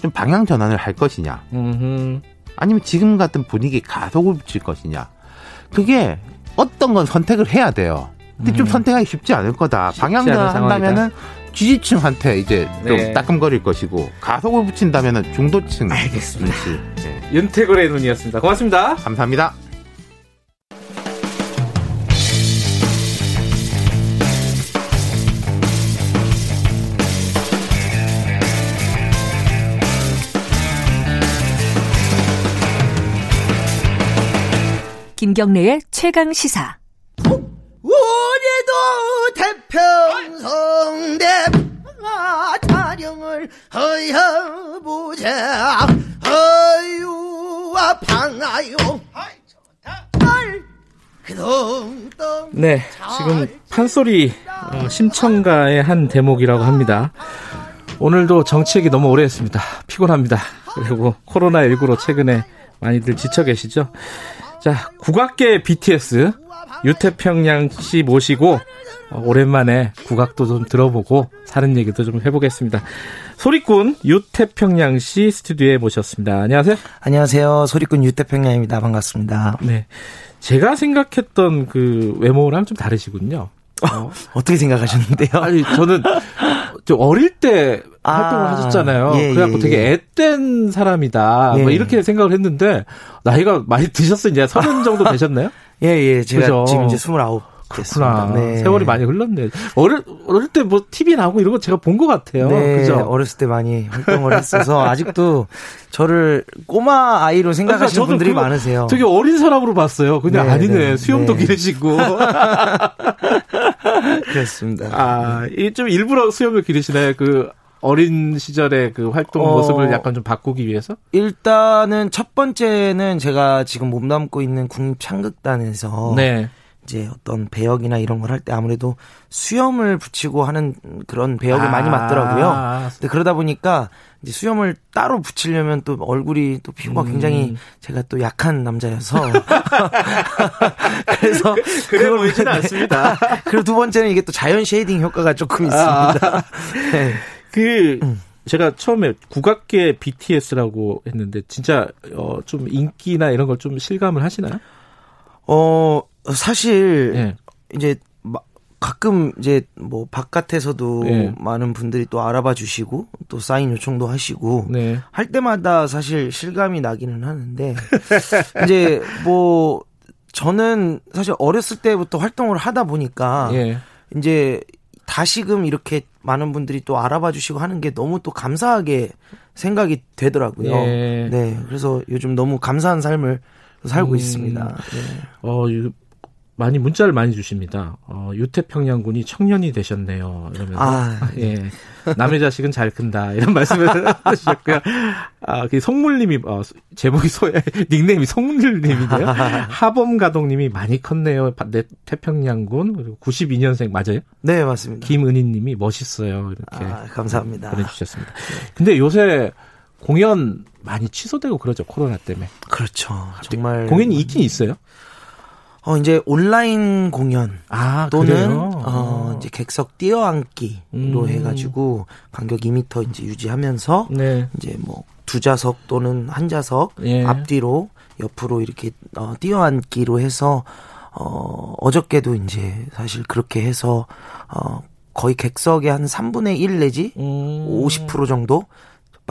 좀 방향 전환을 할 것이냐? 음흠. 아니면 지금 같은 분위기 가속을 붙일 것이냐? 그게 어떤 건 선택을 해야 돼요. 근데 음. 좀 선택하기 쉽지 않을 거다. 방향 전환한다면은 지지층한테 이제 좀 네. 따끔거릴 것이고 가속을 붙인다면은 중도층. 알겠습니다. 네. 윤태골의 눈이었습니다. 고맙습니다. 감사합니다. 김경래의 최강 시사. 오늘도 태평성대 촬영을 허여보자 허유와 방아요 네, 지금 판소리 어, 심청가의 한 대목이라고 합니다. 오늘도 정치 얘기 너무 오래 했습니다. 피곤합니다. 그리고 코로나19로 최근에 많이들 지쳐 계시죠? 자, 국악계 BTS 유태평양 씨 모시고 어, 오랜만에 국악도 좀 들어보고 사는 얘기도 좀 해보겠습니다. 소리꾼 유태평양 씨 스튜디오에 모셨습니다. 안녕하세요. 안녕하세요. 소리꾼 유태평양입니다. 반갑습니다. 네. 제가 생각했던 그 외모랑 좀 다르시군요. 어. 어떻게 생각하셨는데요? 아니, 저는 좀 어릴 때 활동을 아, 하셨잖아요. 예, 그래갖고 예, 되게 예. 앳된 사람이다. 뭐 예. 이렇게 생각을 했는데 나이가 많이 드셨어요. 이제 서른 정도 되셨나요? 예, 예. 제가 그죠? 지금 이제 스물아홉. 그렇구나. 네. 세월이 많이 흘렀네. 어릴, 어릴 때 뭐 TV 나오고 이런 거 제가 본 것 같아요. 네. 그죠? 어렸을 때 많이 활동을 했어서 아직도 저를 꼬마 아이로 생각하시는 그러니까 분들이 많으세요. 되게 어린 사람으로 봤어요. 근데 네, 아니네. 네, 수염도 네. 기르시고. 그렇습니다. 아, 이좀 일부러 수염을 기르시나요? 그 어린 시절의 그 활동 어, 모습을 약간 좀 바꾸기 위해서? 일단은 첫 번째는 제가 지금 몸담고 있는 국립창극단에서 네. 이제 어떤 배역이나 이런 걸 할 때 아무래도 수염을 붙이고 하는 그런 배역을 아. 많이 맡더라고요. 근데 그러다 보니까 이제 수염을 따로 붙이려면 또 얼굴이 또 피부가 음. 굉장히 제가 또 약한 남자여서 그래서 그, 래 보이지는 않습니다. 그리고 두 번째는 이게 또 자연 shading 효과가 조금 있습니다. 아. 네. 그 음. 제가 처음에 국악계 BTS라고 했는데 진짜 어, 좀 인기나 이런 걸 좀 실감을 하시나요? 어 사실 네. 이제 가끔 이제 뭐 바깥에서도 네. 많은 분들이 또 알아봐 주시고 또 사인 요청도 하시고 네. 할 때마다 사실 실감이 나기는 하는데 이제 뭐 저는 사실 어렸을 때부터 활동을 하다 보니까 예. 이제 다시금 이렇게 많은 분들이 또 알아봐 주시고 하는 게 너무 또 감사하게 생각이 되더라고요. 예. 네. 그래서 요즘 너무 감사한 삶을 살고 음, 있습니다. 네. 어, 많이 문자를 많이 주십니다. 어, 유태평양군이 청년이 되셨네요. 이러면서 아, 예. 남의 자식은 잘 큰다 이런 말씀을 하셨고요. 아, 그 성물님이 어, 제목이 소 닉네임이 성물님인데요. 하범 가동님이 많이 컸네요. 내 태평양군 그리고 92년생 맞아요? 네 맞습니다. 김은희님이 멋있어요 이렇게 아, 감사합니다. 보내주셨습니다. 근데 요새 공연 많이 취소되고 그러죠 코로나 때문에. 그렇죠. 정말 공연이 있긴 있어요. 어 이제 온라인 공연 아, 또는 그래요? 어 이제 객석 뛰어앉기로 음. 해가지고 간격 2미터 이제 유지하면서 네. 이제 뭐 두 좌석 또는 한 좌석 예. 앞뒤로 옆으로 이렇게 어 뛰어앉기로 해서 어 어저께도 이제 사실 그렇게 해서 어 거의 객석의 한 3분의 1 내지 음. 50% 정도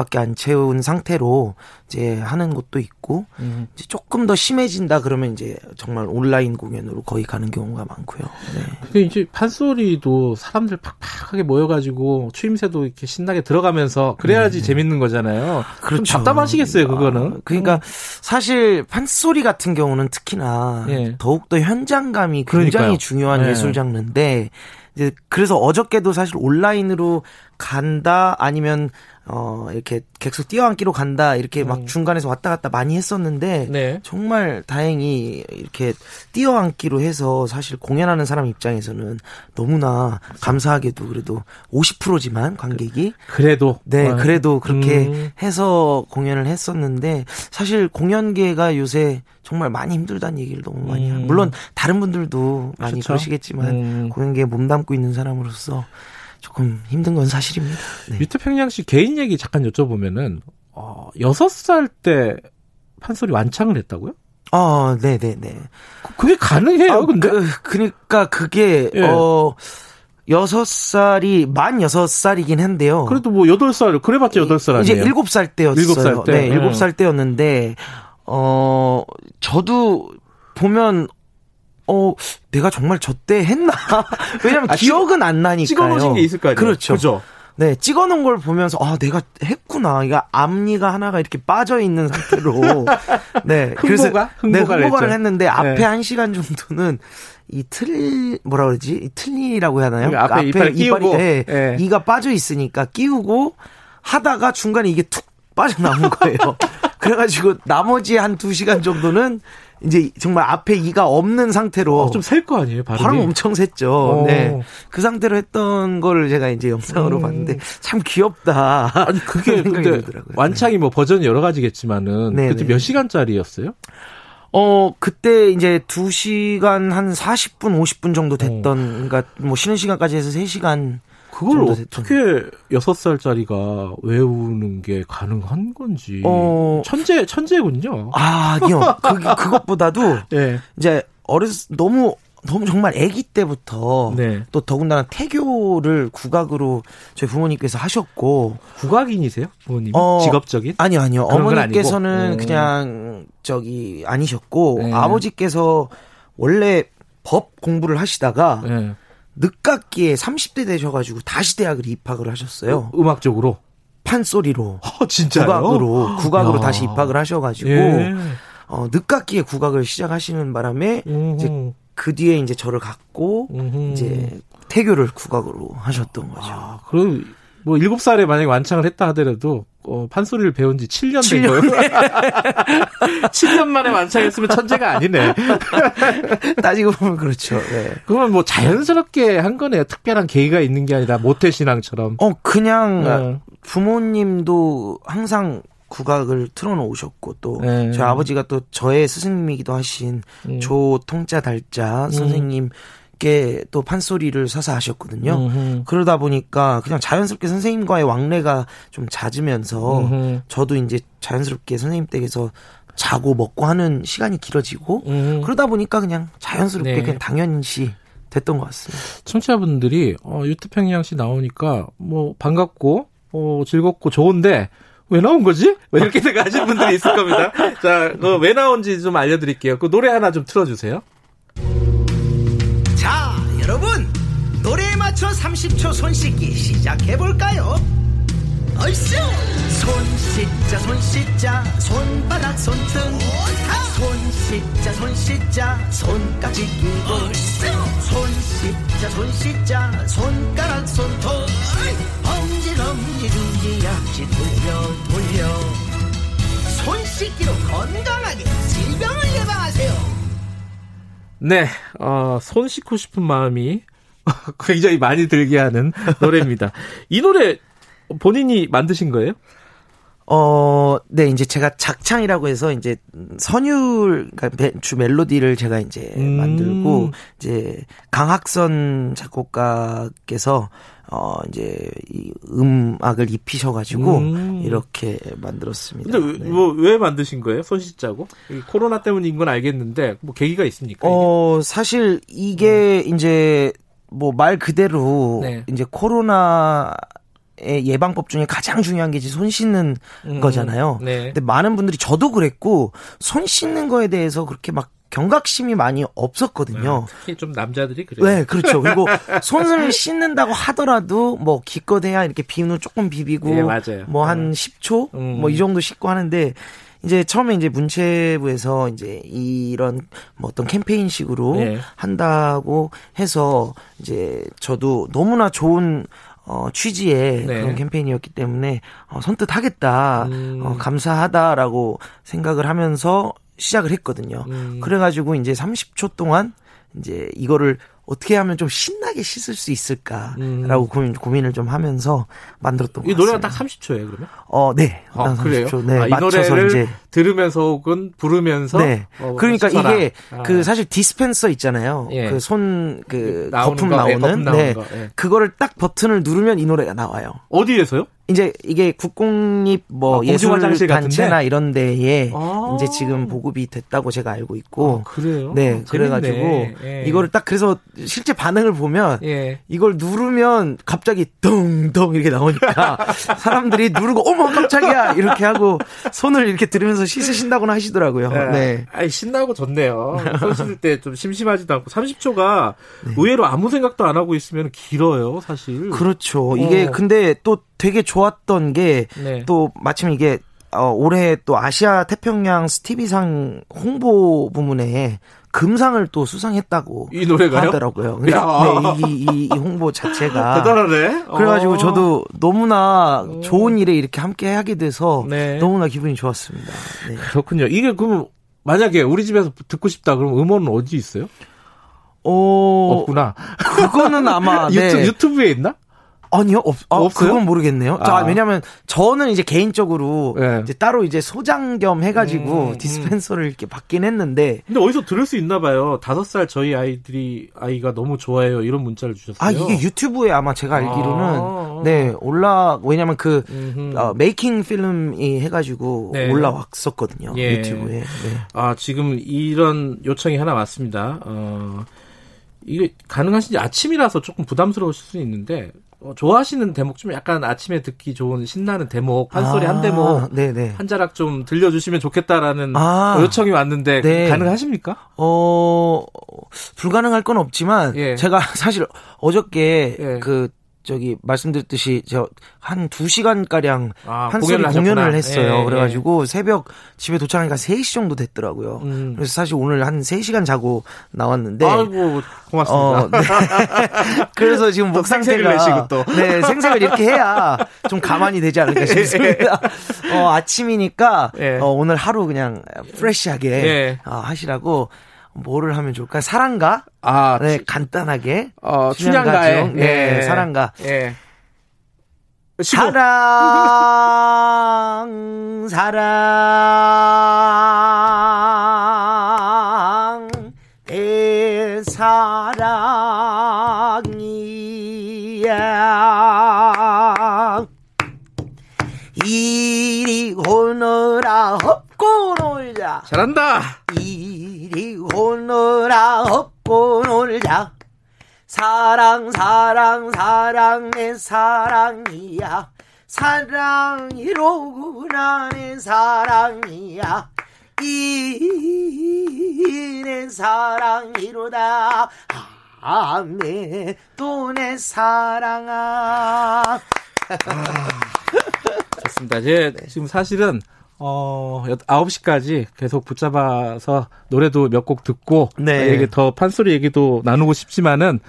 밖에 안 채운 상태로 이제 하는 곳도 있고 음. 이제 조금 더 심해진다 그러면 이제 정말 온라인 공연으로 거의 가는 경우가 많고요. 네. 근데 이제 판소리도 사람들 팍팍하게 모여가지고 추임새도 이렇게 신나게 들어가면서 그래야지 네. 재밌는 거잖아요. 그렇죠. 답답하시겠어요, 그거는. 아, 그러니까 음. 사실 판소리 같은 경우는 특히나 네. 더욱더 현장감이 굉장히 그러니까요. 중요한 네. 예술 장르인데 이제 그래서 어저께도 사실 온라인으로 간다 아니면 어, 이렇게 객석 뛰어앉기로 간다, 이렇게 막 음. 중간에서 왔다 갔다 많이 했었는데, 네. 정말 다행히 이렇게 뛰어앉기로 해서 사실 공연하는 사람 입장에서는 너무나 감사하게도 그래도 50%지만 관객이. 그 래도? 네, 아. 그래도 그렇게 음. 해서 공연을 했었는데, 사실 공연계가 요새 정말 많이 힘들다는 얘기를 너무 많이 음. 물론 다른 분들도 많이 그렇죠? 그러시겠지만, 음. 공연계에 몸 담고 있는 사람으로서 조금 힘든 건 사실입니다. 네. 유태평양 씨 개인 얘기 잠깐 여쭤보면은 어, 6살 때 판소리 완창을 했다고요? 어, 네, 네, 네. 그게 가능해요, 아, 근데? 그, 그러니까 그게 예. 어 여섯 살이 만 여섯 살이긴 한데요. 그래도 뭐 여덟 살 그래봤자 여덟 살 아니에요? 이제 일곱 살 때였어요. 일곱 살 때. 네, 일곱 살 때였는데 어 저도 보면 어, 내가 정말 저 때 했나? 왜냐면 아, 기억은 안 나니까요. 찍어놓으신 게 있을 거 아니에요? 그렇죠. 그죠? 네, 찍어놓은 걸 보면서 아 내가 했구나. 이거 앞니가 하나가 이렇게 빠져 있는 상태로 네, 그래서 네, 흥보가를 했는데 앞에 네. 한 시간 정도는 이 틀 뭐라 그러지? 이 틀니라고 해야 하나요? 그러니까 앞에, 앞에 이빨이, 이빨이 네, 네. 이가 빠져 있으니까 끼우고 하다가 중간에 이게 툭 빠져나온 거예요. 그래가지고 나머지 한 두 시간 정도는 이제 정말 앞에 이가 없는 상태로 어, 좀셀 거 아니에요? 발음이? 발음 엄청 샜죠. 어. 네. 그 상태로 했던 거를 제가 이제 영상으로 음. 봤는데 참 귀엽다. 아니 그게 근데 완창이 뭐 버전이 여러 가지겠지만은 네네. 그때 몇 시간짜리였어요? 어, 그때 이제 2시간 한 40분, 50분 정도 됐던, 어. 그러니까 뭐 쉬는 시간까지 해서 3시간 그걸 어떻게 여섯 살짜리가 외우는 게 가능한 건지. 어... 천재 천재군요. 아, 아니요. 그, 그것보다도 네. 이제 어렸 너무 너무 정말 아기 때부터 네. 또 더군다나 태교를 국악으로 저희 부모님께서 하셨고 국악인이세요 부모님 어, 직업적인 아니요 아니요 어머니께서는 어. 그냥 저기 아니셨고 네. 아버지께서 원래 법 공부를 하시다가 네. 늦깎이에 30대 되셔가지고 다시 대학을 입학을 하셨어요. 음, 악적으로 판소리로. 어, 진짜요? 국악으로, 국악으로 야. 다시 입학을 하셔가지고, 예. 어, 늦깎이에 국악을 시작하시는 바람에, 음흠. 이제 그 뒤에 이제 저를 갖고, 음흠. 이제 태교를 국악으로 하셨던 거죠. 아, 그럼 뭐 일곱 살에 만약에 완창을 했다 하더라도 어, 판소리를 배운 지 7년 된 거예요. 7년 만에 완창했으면 천재가 아니네. 따지고 보면 그렇죠. 네. 그러면 뭐 자연스럽게 한 거네요. 특별한 계기가 있는 게 아니라 모태 신앙처럼. 어, 그냥 네. 부모님도 항상 국악을 틀어놓으셨고 또 네. 저희 아버지가 또 저의 스승님이기도 하신 음. 조통자 달자 음. 선생님 쉽게 또 판소리를 사서 하셨거든요. 음흠. 그러다 보니까 그냥 자연스럽게 선생님과의 왕래가 좀 잦으면서 음흠. 저도 이제 자연스럽게 선생님 댁에서 자고 먹고 하는 시간이 길어지고 음흠. 그러다 보니까 그냥 자연스럽게 네. 그냥 당연시 됐던 것 같습니다. 청취자분들이 어, 유태평양 씨 나오니까 뭐 반갑고 어, 즐겁고 좋은데 왜 나온 거지? 왜 이렇게 생각하시는 분들이 있을 겁니다. 자, 어, 왜 나온지 좀 알려드릴게요. 그 노래 하나 좀 틀어주세요. 맞춰 30초 손 씻기 시작해볼까요? 얼쑤! 손 씻자 손 씻자 손바닥 손등. 손 씻자 손 씻자 손까지 끼고. 손 씻자 손 씻자 손가락 손톱. 엄지 엄지 두기약지 돌려 돌려. 손 씻기로 건강하게 질병을 예방하세요. 네, 어, 손 씻고 싶은 마음이 굉장히 많이 들게 하는 노래입니다. 이 노래 본인이 만드신 거예요? 어, 네, 이제 제가 작창이라고 해서 이제 선율, 그러니까 주 멜로디를 제가 이제 음. 만들고, 이제 강학선 작곡가께서 어, 이제 이 음악을 입히셔가지고 음. 이렇게 만들었습니다. 근데 네. 뭐왜 만드신 거예요? 손씻자고? 코로나 때문인 건 알겠는데 뭐 계기가 있습니까? 어, 사실 이게 음. 이제 뭐 말 그대로 네. 이제 코로나 예방법 중에 가장 중요한 게 이제 손 씻는 음, 거잖아요. 네. 근데 많은 분들이 저도 그랬고 손 씻는 거에 대해서 그렇게 막 경각심이 많이 없었거든요. 네, 특히 좀 남자들이 그래요. 네, 그렇죠. 그리고 손을 씻는다고 하더라도 뭐 기껏해야 이렇게 비누 조금 비비고 네, 뭐한 10초 음. 뭐이 정도 씻고 하는데 이제 처음에 이제 문체부에서 이제 이런 뭐 어떤 캠페인식으로 네. 한다고 해서 이제 저도 너무나 좋은 어, 취지의 네. 그런 캠페인이었기 때문에 어, 선뜻 하겠다, 음. 어, 감사하다라고 생각을 하면서 시작을 했거든요. 음. 그래가지고 이제 30초 동안 이제 이거를 어떻게 하면 좀 신나게 씻을 수 있을까라고 음. 고민, 고민을 좀 하면서 만들었던 이 노래가 딱 30초예요, 그러면? 어, 네. 아, 그래요? 네, 아, 이 노래를 이제 들으면서 혹은 부르면서 네. 어, 그러니까 씻어라. 이게 아. 그 사실 디스펜서 있잖아요. 예. 그손그 그 거품 거, 나오는 예, 거품 네. 거, 예. 그거를 딱 버튼을 누르면 이 노래가 나와요. 어디에서요? 이제 이게 국공립 뭐 아, 예술 단체나 이런 데에 아~ 이제 지금 보급이 됐다고 제가 알고 있고 아, 그래요? 네, 아, 그래 가지고 예. 이거를 딱 그래서 실제 반응을 보면 예. 이걸 누르면 갑자기 덩덩 이렇게 나오니까 사람들이 누르고 어머 깜짝이야 이렇게 하고 손을 이렇게 들으면서 씻으신다고는 하시더라고요. 네. 네. 아이 신나고 좋네요. 손 씻을 때 좀 심심하지도 않고 30초가 네. 의외로 아무 생각도 안 하고 있으면 길어요, 사실. 그렇죠. 이게 어. 근데 또 되게 좋았던 게또 네. 마침 이게 어, 올해 또 아시아 태평양 스티비상 홍보 부문에 금상을 또 수상했다고 이 노래가요? 하더라고요. 네, 이, 이, 이, 홍보 자체가 대단하네. 그래가지고 어. 저도 너무나 어. 좋은 일에 이렇게 함께 하게 돼서 네. 너무나 기분이 좋았습니다. 네. 그렇군요. 이게 그럼 만약에 우리 집에서 듣고 싶다 그럼 음원은 어디 있어요? 어 없구나. 그거는 아마 유튜, 네. 유튜브에 있나? 아니요, 없, 아, 없어요? 그건 모르겠네요. 아. 자, 왜냐면 저는 이제 개인적으로 네. 이제 따로 이제 소장 겸 해가지고 음, 음. 디스펜서를 음. 이렇게 받긴 했는데. 근데 어디서 들을 수 있나 봐요. 다섯 살 저희 아이들이, 아이가 너무 좋아해요. 이런 문자를 주셨어요. 아, 이게 유튜브에 아마 제가 알기로는, 아. 네, 올라, 왜냐면 그, 어, 메이킹 필름이 해가지고 네. 올라왔었거든요. 예. 유튜브에. 네. 아, 지금 이런 요청이 하나 왔습니다. 어, 이게 가능하신지 아침이라서 조금 부담스러우실 수 있는데 어, 좋아하시는 대목 좀 약간 아침에 듣기 좋은 신나는 대목 판소리 아, 한 대목 네네. 한 자락 좀 들려주시면 좋겠다라는 아, 요청이 왔는데 네. 가능하십니까? 어 불가능할 건 없지만 예. 제가 사실 어저께 예. 그 저기 말씀드렸듯이 저한 2시간 가량 아, 한 소리 공연을, 공연을 했어요. 예, 예. 그래 가지고 예. 새벽 집에 도착하니까 3시 정도 됐더라고요. 음. 그래서 사실 오늘 한 3시간 자고 나왔는데 아이고 고맙습니다. 어, 네. 그래서 지금 목 상태가 내시고 또. 네, 생색을 이렇게 해야 좀 가만히 되지 않을까 싶습니다. 어, 아침이니까 예. 어, 오늘 하루 그냥 프레시하게 예. 어, 하시라고 뭐를 하면 좋을까요? 사랑가? 아, 네, 간단하게. 어, 춘향가의 네, 예. 사랑가. 예. 사랑, 사랑, 내 사랑이야. 이리 오너라 헛고 놀자. 잘한다. 이 리 오너라 헛고 놀자. 사랑 사랑 사랑 내 사랑이야. 사랑이로구나 내 사랑이야. 이 내 사랑이로다. 아내 또내 사랑아. 아, 좋습니다. 이제 네. 지금 사실은 어, 9시까지 계속 붙잡아서 노래도 몇 곡 듣고 네. 얘기 더 판소리 얘기도 나누고 싶지만은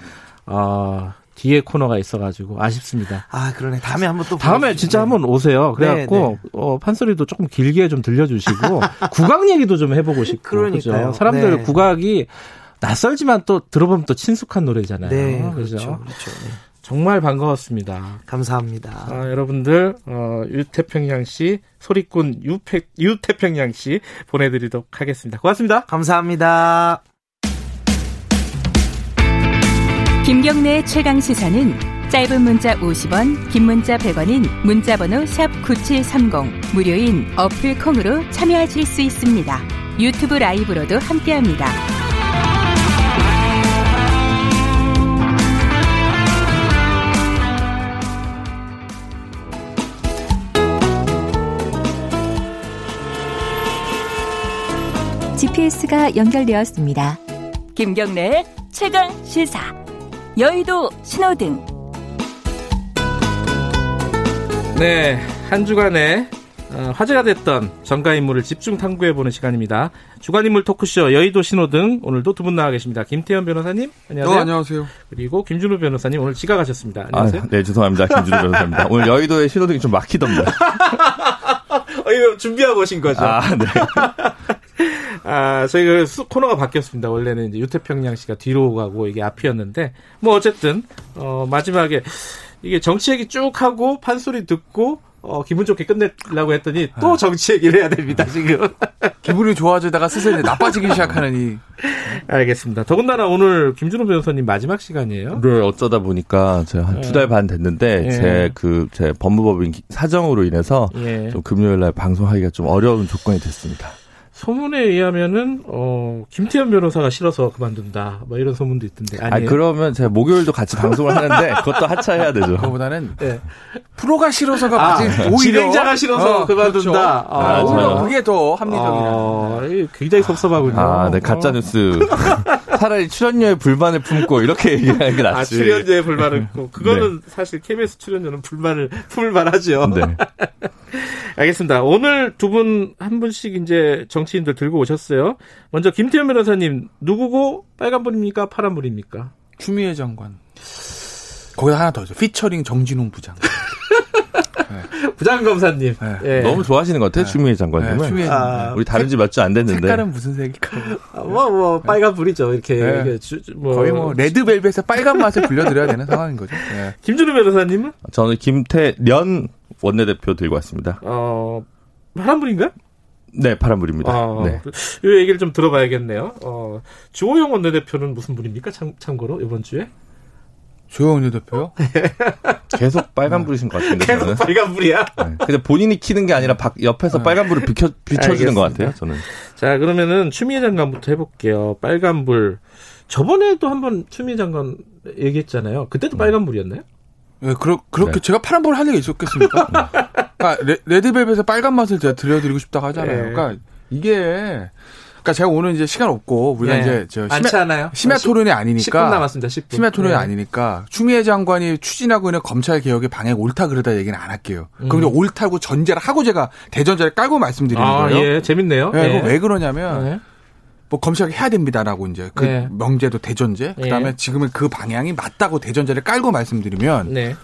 어, 뒤에 코너가 있어가지고 아쉽습니다. 아 그러네. 다음에 한번 또 다음에 보겠습니다. 진짜 한번 오세요. 그래갖고 네, 네. 어, 판소리도 조금 길게 좀 들려주시고 국악 얘기도 좀 해보고 싶고 그러니까요. 사람들 네. 국악이 낯설지만 또 들어보면 또 친숙한 노래잖아요. 네, 그렇죠. 그렇죠. 그렇죠. 정말 반가웠습니다. 감사합니다. 아, 여러분들 어, 유태평양 씨 소리꾼 유태, 유태평양 씨 보내드리도록 하겠습니다. 고맙습니다. 감사합니다. 김경래 최강 시사는 짧은 문자 50원, 긴 문자 100원인 문자번호 샵 #9730 무료인 어플 콩으로 참여하실 수 있습니다. 유튜브 라이브로도 함께합니다. 케이스가 연결되었습니다. 김경래의 최강 시사. 여의도 신호등. 네, 한 주간에 어, 화제가 됐던 정가 인물을 집중 탐구해 보는 시간입니다. 주간 인물 토크쇼 여의도 신호등 오늘도 두 분 나와 계십니다. 김태현 변호사님 안녕하세요. 어, 안녕하세요. 그리고 김준우 변호사님 오늘 지각하셨습니다. 안녕하세요. 아, 네 죄송합니다. 김준우 변호사입니다. 오늘 여의도의 신호등이 좀 막히던데. 어, 이거 준비하고 오신 거죠? 아 네. 아, 저희가 코너가 바뀌었습니다. 원래는 이제 유태평양 씨가 뒤로 가고 이게 앞이었는데, 뭐 어쨌든, 어, 마지막에 이게 정치 얘기 쭉 하고 판소리 듣고 어, 기분 좋게 끝내려고 했더니 또 아. 정치 얘기를 해야 됩니다, 지금. 기분이 좋아지다가 슬슬 나빠지기 시작하는 이. 알겠습니다. 더군다나 오늘 김준호 변호사님 마지막 시간이에요? 네, 어쩌다 보니까 제가 한 두 달반 네. 됐는데, 예. 제 그, 제 법무법인 사정으로 인해서 예. 좀 금요일 날 방송하기가 좀 어려운 조건이 됐습니다. 소문에 의하면은 어 김태현 변호사가 싫어서 그만둔다. 뭐 이런 소문도 있던데. 아 그러면 제가 목요일도 같이 방송을 하는데 그것도 하차해야 되죠. 그거보다는 네. 프로가 싫어서가 아, 오히려 진행자가 싫어서 어, 그만둔다. 그렇죠. 아, 아, 오히려 그게 더 합리적이다. 아, 굉장히 섭섭하군요. 아, 네 가짜 뉴스. 차라리 출연료에 불만을 품고 이렇게 얘기하는 게 낫지. 아, 출연료에 불만을 품고 그거는 네. 사실 KBS 출연료는 불만을 품을 만하죠. 네. 알겠습니다. 오늘 두 분 한 분씩 이제 정치 인들 들고 오셨어요. 먼저 김태현 변호사님 누구고 빨간불입니까 파란불입니까? 추미애 장관. 거기다 하나 더 있어. 피처링 정진웅 부장. 네. 부장 검사님. 네. 네. 너무 좋아하시는 것 같아요, 네. 추미애 장관님은. 네, 추미애 아, 우리 다른 지 몇 주 안 됐는데. 색깔은 무슨 색일까? 아, 뭐, 뭐, 빨간 불이죠. 이렇게. 이렇게 주, 뭐. 거의 뭐, 레드벨벳의 빨간 맛을 불려드려야 되는 상황인 거죠. 네. 김준우 변호사님은? 저는 김태련 원내대표 들고 왔습니다. 어, 파란불인가요? 네, 파란불입니다. 아, 네. 이 얘기를 좀 들어봐야겠네요. 어, 주호영 원내대표는 무슨 불입니까? 참, 참고로, 이번 주에? 주호영 원내대표요? 계속 빨간불이신 것 같은데. 계속 저는. 빨간불이야? 네. 근데 본인이 키는 게 아니라 박, 옆에서 네. 빨간불을 비켜, 비춰주는 것 같아요, 저는. 자, 그러면은 추미애 장관부터 해볼게요. 빨간불. 저번에도 한번 추미애 장관 얘기했잖아요. 그때도 네. 빨간불이었나요? 네, 그러, 그렇게 네. 제가 파란불 할 리가 있었겠습니까? 그러니까 레, 드벨벳의 빨간 맛을 제가 들려드리고 싶다고 하잖아요. 네. 그러니까 이게 그러니까 제가 오늘 이제 시간 없고 우리가 네. 이제 저 심야, 심야 토론이 아니니까 10분 남았습니다. 10분. 심야 토론이 네. 아니니까 추미애 장관이 추진하고 있는 검찰 개혁의 방향 옳다 그러다 얘기는 안 할게요. 음. 그럼 옳다고 전제를 하고 제가 대전제를 깔고 말씀드리는 아, 거예요. 예, 재밌네요. 네, 네. 왜 그러냐면 네. 뭐 검색을 해야 됩니다라고 이제 그 네. 명제도 대전제 그다음에 네. 지금은 그 방향이 맞다고 대전제를 깔고 말씀드리면 네.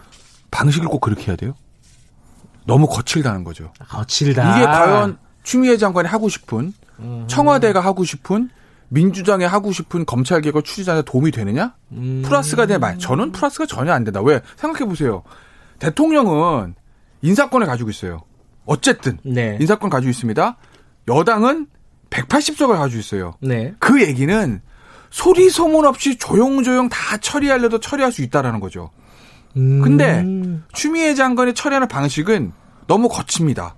방식을 꼭 그렇게 해야 돼요. 너무 거칠다는 거죠. 거칠다. 이게 과연 추미애 장관이 하고 싶은 음. 청와대가 하고 싶은 민주당이 하고 싶은 검찰 개혁 추진하는 도움이 되느냐? 음. 플러스가 되냐? 말 저는 플러스가 전혀 안 된다. 왜? 생각해 보세요. 대통령은 인사권을 가지고 있어요. 어쨌든 네. 인사권 가지고 있습니다. 여당은 180석을 가지고 있어요. 네. 그 얘기는 소리 소문 없이 조용조용 다 처리하려도 처리할 수 있다라는 거죠. 음. 근데 추미애 장관이 처리하는 방식은 너무 거칩니다.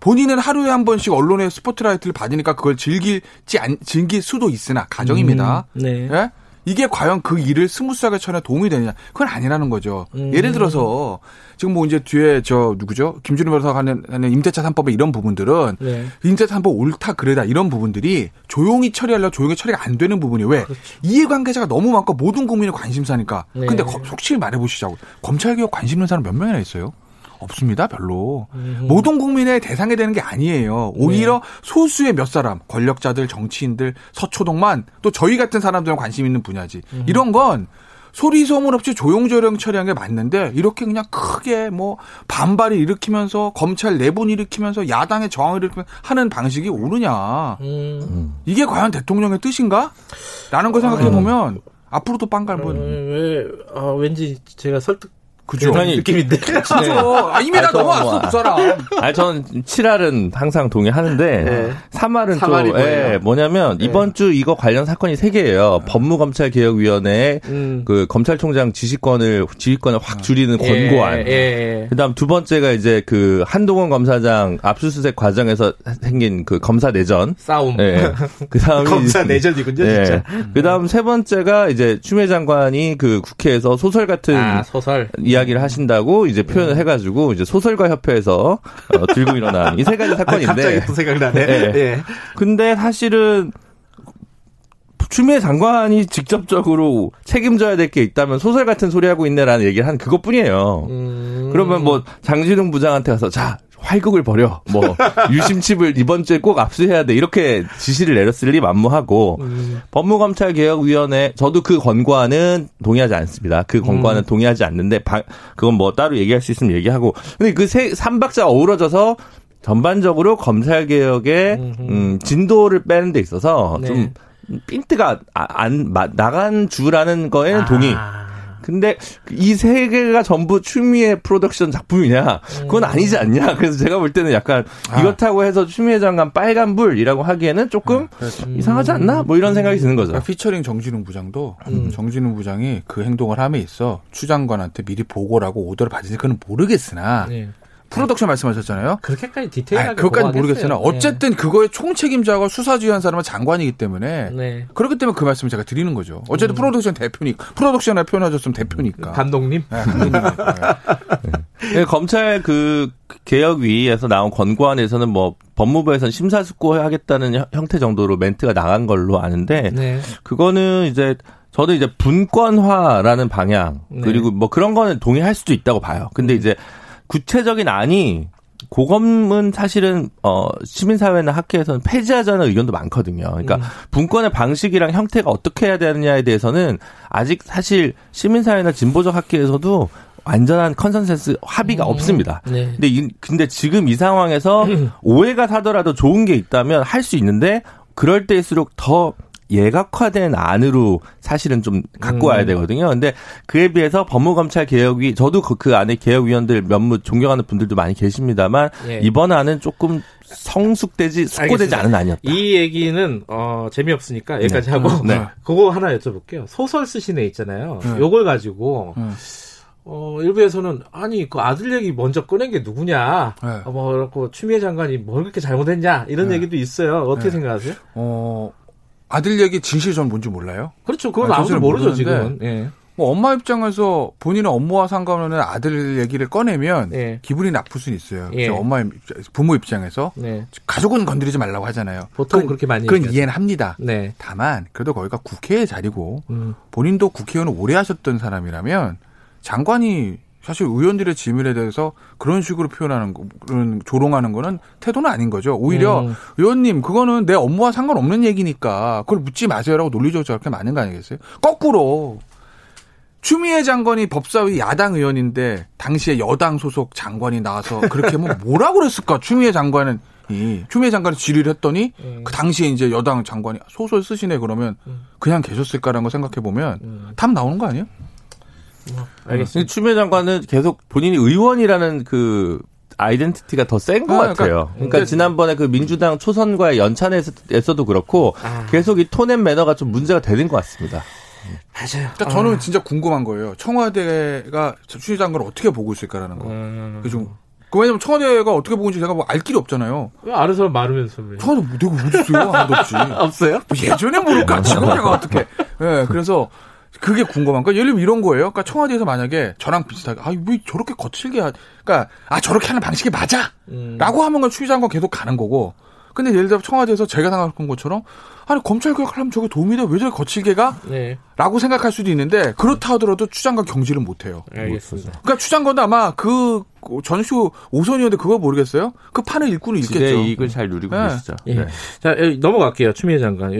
본인은 하루에 한 번씩 언론의 스포트라이트를 받으니까 그걸 즐길지 안, 즐길 수도 있으나 가정입니다. 음. 네. 예? 이게 과연 그 일을 smooth하게 처리에 도움이 되느냐? 그건 아니라는 거죠. 음. 예를 들어서 지금 뭐 이제 뒤에 저 누구죠? 김준호 변호사가 하는, 하는 임대차 3법의 이런 부분들은 네. 임대차 3법 옳다 그래다 이런 부분들이 조용히 처리하려 조용히 처리가 안 되는 부분이 왜 그렇죠. 이해관계자가 너무 많고 모든 국민의 관심사니까. 네. 근데 솔직히 말해보시자고 검찰개혁 관심 있는 사람 몇 명이나 있어요? 없습니다, 별로. 음흠. 모든 국민의 대상이 되는 게 아니에요. 오히려 네. 소수의 몇 사람, 권력자들, 정치인들, 서초동만 또 저희 같은 사람들은 관심 있는 분야지. 음흠. 이런 건 소리 소문 없이 조용조용 처리한 게 맞는데 이렇게 그냥 크게 뭐 반발을 일으키면서 검찰 내분 일으키면서 야당의 저항을 일으키면 하는 방식이 옳으냐. 음. 이게 과연 대통령의 뜻인가? 라는 거 생각해 보면 음. 앞으로도 빵갈 분. 음, 왜, 아, 왠지 제가 설득 그죠. 아니, 느낌인데. 그죠. 네. 아, 이미 다 넘어왔어, 그 사람. 아니, 전 7알은 항상 동의하는데, 네. 3알은 3알이 좀, 예, 뭐냐면, 네. 이번 주 이거 관련 사건이 3개예요. 법무검찰개혁위원회의 음. 그 검찰총장 지시권을, 지휘권을 확 줄이는 예, 권고안. 예, 예. 그 다음 두 번째가 이제 그 한동훈 검사장 압수수색 과정에서 생긴 그 검사 내전. 싸움. 예. 그 다음 검사 내전이군요, 예. 진짜. 그 다음 세 번째가 이제 추미애 장관이 그 국회에서 소설 같은. 아, 소설. 이야기 이야기를 하신다고 이제 표현을 네. 해가지고 이제 소설가 협회에서 어, 들고 일어난 이 세 가지 사건인데. 갑자기 또 생각나네. 네. 예. 근데 사실은 추미애 장관이 직접적으로 책임져야 될 게 있다면 소설 같은 소리 하고 있네라는 얘기를 한 그것뿐이에요. 음. 그러면 뭐 장진웅 부장한테 가서 자 활극을 벌여. 뭐 유심칩을 이번 주에 꼭 압수해야 돼. 이렇게 지시를 내렸을 리 만무하고 음. 법무검찰개혁위원회 저도 그 권고안은 동의하지 않습니다. 그 권고안은 음. 동의하지 않는데 바, 그건 뭐 따로 얘기할 수 있으면 얘기하고 근데 그 세 삼박자 어우러져서 전반적으로 검찰 개혁의 음, 진도를 빼는 데 있어서 네. 좀 핀트가 아, 안 나간 주라는 거에는 아. 동의. 근데 이 세 개가 전부 추미애 프로덕션 작품이냐? 그건 아니지 않냐? 그래서 제가 볼 때는 약간 아. 이렇다고 해서 추미애 장관 빨간불이라고 하기에는 조금 아, 이상하지 않나? 뭐 이런 생각이 드는 거죠. 그러니까 피처링 정진웅 부장도 음. 정진웅 부장이 그 행동을 함에 있어 추 장관한테 미리 보고라고 오더를 받은지 그건 모르겠으나 네. 프로덕션 말씀하셨잖아요. 그렇게까지 디테일하게 그것까지 모르겠으나 네. 어쨌든 그거의 총책임자가 수사지휘한 사람은 장관이기 때문에 네. 그렇기 때문에 그 말씀을 제가 드리는 거죠. 어쨌든 음. 프로덕션 대표니까 프로덕션에 표현하셨으면 대표니까 감독님. 네, 감독님. 네. 네. 검찰 그 개혁위에서 나온 권고안에서는 뭐 법무부에서는 심사숙고하겠다는 형태 정도로 멘트가 나간 걸로 아는데 네. 그거는 이제 저도 이제 분권화라는 방향 네. 그리고 뭐 그런 거는 동의할 수도 있다고 봐요. 근데 음. 이제 구체적인 안이 고검은 사실은 어 시민사회나 학계에서는 폐지하자는 의견도 많거든요. 그러니까 음. 분권의 방식이랑 형태가 어떻게 해야 되느냐에 대해서는 아직 사실 시민사회나 진보적 학계에서도 완전한 컨센서스 합의가 음. 없습니다. 네. 근데 이, 근데 지금 이 상황에서 오해가 사더라도 좋은 게 있다면 할 수 있는데 그럴 때일수록 더 예각화된 안으로 사실은 좀 갖고 와야 음. 되거든요. 근데 그에 비해서 법무검찰 개혁이 저도 그, 그 안에 개혁위원들 몇몇 존경하는 분들도 많이 계십니다만 예. 이번 안은 조금 성숙되지 숙고되지 않은 안이었다. 이 얘기는 어 재미없으니까 여기까지 네. 하고 네. 그거 하나 여쭤볼게요. 소설 쓰신 애 있잖아요. 네. 요걸 가지고 네. 어, 일부에서는, 아니, 그 아들 얘기 먼저 꺼낸 게 누구냐. 네. 뭐, 그렇고, 추미애 장관이 뭘 그렇게 잘못했냐. 이런 네. 얘기도 있어요. 어떻게 네. 생각하세요? 어, 아들 얘기 진실 전 뭔지 몰라요? 그렇죠. 그건 아무도 모르죠, 지금. 예. 뭐 엄마 입장에서 본인의 업무와 상관없는 아들 얘기를 꺼내면 예. 기분이 나쁠 수는 있어요. 예. 엄마 부모 입장에서 네. 가족은 건드리지 말라고 하잖아요. 보통 그렇게 많이 그건 얘기하죠. 이해는 합니다. 네. 다만 그래도 거기가 국회의 자리고 음. 본인도 국회의원을 오래 하셨던 사람이라면 장관이 사실 의원들의 질문에 대해서 그런 식으로 표현하는 거, 그런 조롱하는 거는 태도는 아닌 거죠. 오히려 음. 의원님 그거는 내 업무와 상관없는 얘기니까 그걸 묻지 마세요라고 논리적으로 저렇게 많은 거 아니겠어요? 거꾸로 추미애 장관이 법사위 야당 의원인데 당시에 여당 소속 장관이 나와서 그렇게 하면 뭐라 그랬을까? 추미애 장관은 이 추미애 장관이 질의를 했더니 음. 그 당시에 이제 여당 장관이 소설 쓰시네 그러면 음. 그냥 계셨을까라는 거 생각해 보면 음. 답 나오는 거 아니에요? 뭐, 알겠습니다. 추미애 장관은 계속 본인이 의원이라는 그 아이덴티티가 더 센것 아, 같아요. 그러니까, 그러니까 지난번에 그 민주당 초선과의 연찬에서도 그렇고 아. 계속 이 톤앤 매너가 좀 문제가 되는 것 같습니다. 맞아요. 그러니까 저는 아. 진짜 궁금한 거예요. 청와대가 추미애 장관을 어떻게 보고 있을까라는 거. 음. 좀. 그 왜냐면 청와대가 어떻게 보는지 제가 뭐 알 길이 없잖아요. 왜 아는 사람 많으면서 왜? 청와대 뭐 내가 어디 있어요? 하나도 없지. 없어요? 뭐 예전에 모를까 지금 제가 어떻게? 예, 네, 그래서 그게 궁금한 거. 예를 들면 이런 거예요. 그러니까 청와대에서 만약에 저랑 비슷하게 아 왜 저렇게 거칠게 하, 그러니까 아 저렇게 하는 방식이 맞아. 음. 라고 하면 건 추기장관 계속 가는 거고. 근데 예를 들어 청와대에서 제가 생각한 것처럼 아니 검찰 개혁 하려면 저게 도움이 돼? 왜 저렇게 거칠게가? 네. 라고 생각할 수도 있는데 그렇다 하더라도 추장관 경질을 못 해요. 알겠습니다. 그러니까 추장관도 아마 그 전슈 오선이었는데 그거 모르겠어요? 그 판을 읽고는 읽겠죠. 이익을 잘 누리고 네. 계시죠. 예. 네. 자 넘어갈게요. 추미애 장관.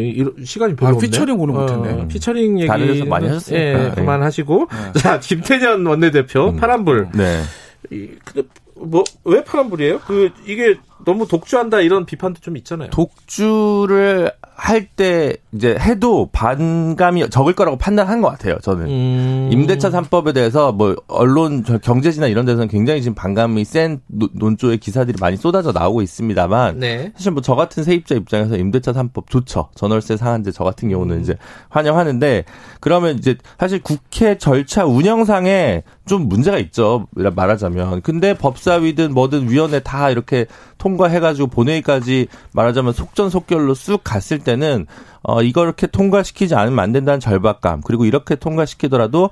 시간이 별로 아, 없네. 피처링 오는 못했네. 어, 피처링 얘기 다른 데서 많이 하셨어요. 예, 네. 그만하시고 네. 자 김태년 원내대표 음. 파란불. 네. 이, 뭐왜 파란불이에요? 그 이게 너무 독주한다 이런 비판도 좀 있잖아요. 독주를 할 때 이제 해도 반감이 적을 거라고 판단한 것 같아요. 저는 음. 임대차 3법에 대해서 뭐 언론 경제지나 이런 데서는 굉장히 지금 반감이 센 논조의 기사들이 많이 쏟아져 나오고 있습니다만 네. 사실 뭐 저 같은 세입자 입장에서 임대차 3법 좋죠. 전월세 상한제 저 같은 경우는 음. 이제 환영하는데 그러면 이제 사실 국회 절차 운영상에 좀 문제가 있죠. 말하자면 근데 법사위든 뭐든 위원회 다 이렇게 통 과해가지고 본회의까지 말하자면 속전속결로 쑥 갔을 때는 어 이걸 이렇게 통과시키지 않으면 안 된다는 절박감 그리고 이렇게 통과시키더라도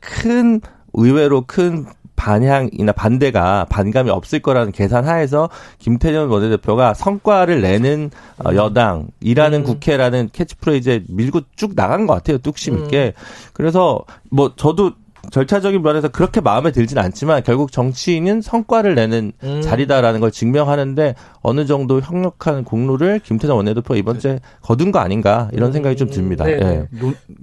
큰 의외로 큰 반향이나 반대가 반감이 없을 거라는 계산하에서 김태년 원내대표가 성과를 내는 어, 음. 여당이라는 음. 국회라는 캐치프레이즈에 밀고 쭉 나간 것 같아요. 뚝심 있게. 음. 그래서 뭐 저도 절차적인 면에서 그렇게 마음에 들진 않지만 결국 정치인은 성과를 내는 음. 자리다라는 걸 증명하는데 어느 정도 협력한 공로를 김태정 원내대표가 이번 주에 거둔 거 아닌가 이런 생각이 좀 듭니다. 네. 예.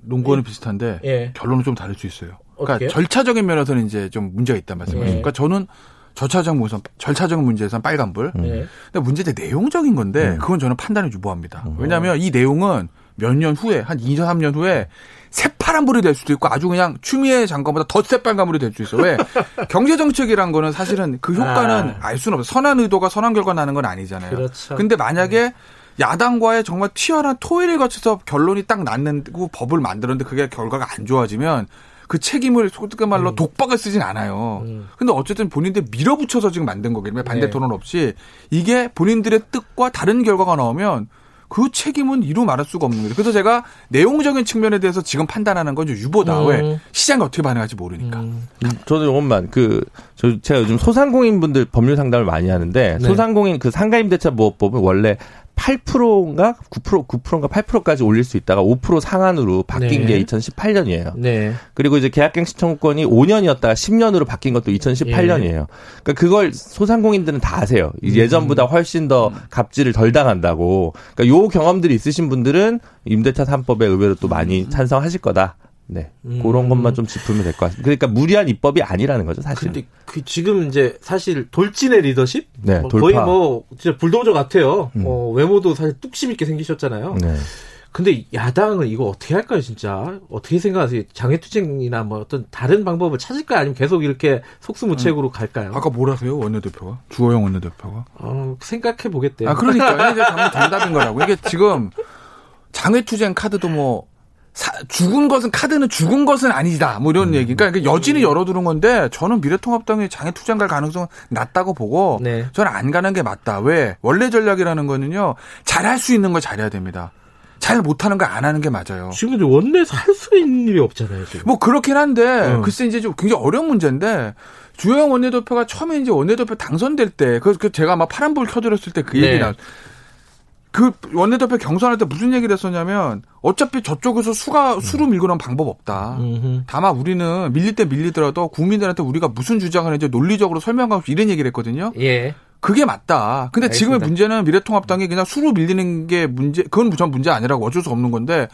논, 거는 비슷한데 예. 결론은 좀 다를 수 있어요. 그러니까 어떻게? 절차적인 면에서는 이제 좀 문제가 있단 말씀이죠. 예. 그러니까 저는 절차적 무선 절차적인 문제에선 빨간불. 음. 근데 문제는 내용적인 건데 음. 그건 저는 판단을 유보합니다. 음. 왜냐하면 이 내용은 몇 년 후에 한 2, 3년 후에 새파란 불이 될 수도 있고 아주 그냥 추미애 장관보다 더 새빨간 불이 될 수 있어. 왜? 경제 정책이란 거는 사실은 그 효과는 아. 알 수는 없어. 선한 의도가 선한 결과 나는 건 아니잖아요. 그렇죠. 근데 만약에 야당과의 정말 치열한 토의를 거쳐서 결론이 딱 났는고 법을 만들었는데 그게 결과가 안 좋아지면 그 책임을 속된 말로 음. 독박을 쓰진 않아요. 음. 근데 어쨌든 본인들 밀어붙여서 지금 만든 거기 때문에 반대 네. 토론 없이 이게 본인들의 뜻과 다른 결과가 나오면 그 책임은 이루 말할 수가 없는 거죠. 그래서 제가 내용적인 측면에 대해서 지금 판단하는 건좀 유보다. 음. 왜? 시장이 어떻게 반응할지 모르니까. 음. 저는 이것만 그, 저, 제가 요즘 소상공인 분들 법률 상담을 많이 하는데 네. 소상공인 그 상가임대차 보호법은 원래 8%인가 9% 9%인가 8%까지 올릴 수 있다가 5% 상한으로 바뀐 네. 게 2018년이에요. 네. 그리고 이제 계약갱신 청구권이 5년이었다가 10년으로 바뀐 것도 2018년이에요. 예. 그러니까 그걸 소상공인들은 다 아세요. 음. 예전보다 훨씬 더 갑질을 덜 당한다고. 그러니까 요 경험들이 있으신 분들은 임대차 3법에 의외로 또 많이 음. 찬성하실 거다. 네. 음. 그런 것만 좀 짚으면 될 것 같습니다. 그러니까 무리한 입법이 아니라는 거죠, 사실. 근데 그 지금 이제 사실 돌진의 리더십? 네, 뭐 거의 뭐 진짜 불도저 같아요. 음. 어, 외모도 사실 뚝심 있게 생기셨잖아요. 네. 근데 야당은 이거 어떻게 할까요, 진짜? 어떻게 생각하세요? 장애투쟁이나 뭐 어떤 다른 방법을 찾을까요? 아니면 계속 이렇게 속수무책으로 음. 갈까요? 아까 뭐라세요, 원내대표가? 주호영 원내대표가? 어, 생각해 보겠대요. 아, 그러니까. 이게 정답인 거라고. 이게 지금 장외투쟁 카드도 뭐 사, 죽은 것은 카드는 죽은 것은 아니다. 뭐 이런 음. 얘기. 그러니까 여진이 열어두는 건데 저는 미래통합당이 장애 투쟁 갈 가능성은 낮다고 보고 네. 저는 안 가는 게 맞다. 왜? 원래 전략이라는 거는요. 잘할 수 있는 걸 잘해야 됩니다. 잘 못하는 거 안 하는 게 맞아요. 지금 원내에서 할 수 있는 일이 없잖아요. 지금. 뭐 그렇긴 한데 어. 글쎄 이제 좀 굉장히 어려운 문제인데 주영 원내대표가 처음에 이제 원내대표 당선될 때 그 그 제가 막 파란불 켜드렸을 때 그 얘기 네. 나. 그 원내대표 경선할 때 무슨 얘기를 했었냐면 어차피 저쪽에서 수가 수로 밀고 나면 방법 없다. 음흠. 다만 우리는 밀릴 때 밀리더라도 국민들한테 우리가 무슨 주장을 했는지 논리적으로 설명하고 이런 얘기를 했거든요. 예. 그게 맞다. 근데 알겠습니다. 지금의 문제는 미래통합당이 그냥 수로 밀리는 게 문제, 그건 전 문제 아니라고 어쩔 수 없는 건데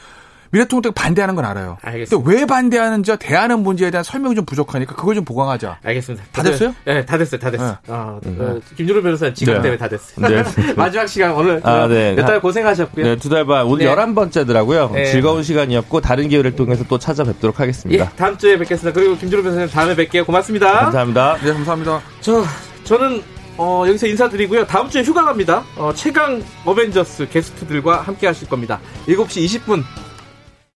미래통합당 반대하는 건 알아요. 알겠습니다. 근데 왜 반대하는지 대안은 뭔지에 대한 설명이 좀 부족하니까 그걸 좀 보강하자. 알겠습니다. 다 됐어요? 네, 다 됐어요. 다 됐어요. 네. 아, 네. 어, 김준호 변호사님 지금 네. 때문에 다 됐어요. 네. 마지막 시간 오늘 아, 네. 몇달 고생하셨고요. 네, 두 달 반. 오늘 네. 11번째더라고요. 네. 즐거운 시간이었고 다른 기회를 통해서 또 찾아뵙도록 하겠습니다. 예, 다음 주에 뵙겠습니다. 그리고 김준호 변호사님 다음에 뵐게요. 고맙습니다. 감사합니다. 네, 감사합니다. 저 저는 어, 여기서 인사드리고요. 다음 주에 휴가 갑니다. 어, 최강 어벤져스 게스트들과 함께 하실 겁니다. 7시 20분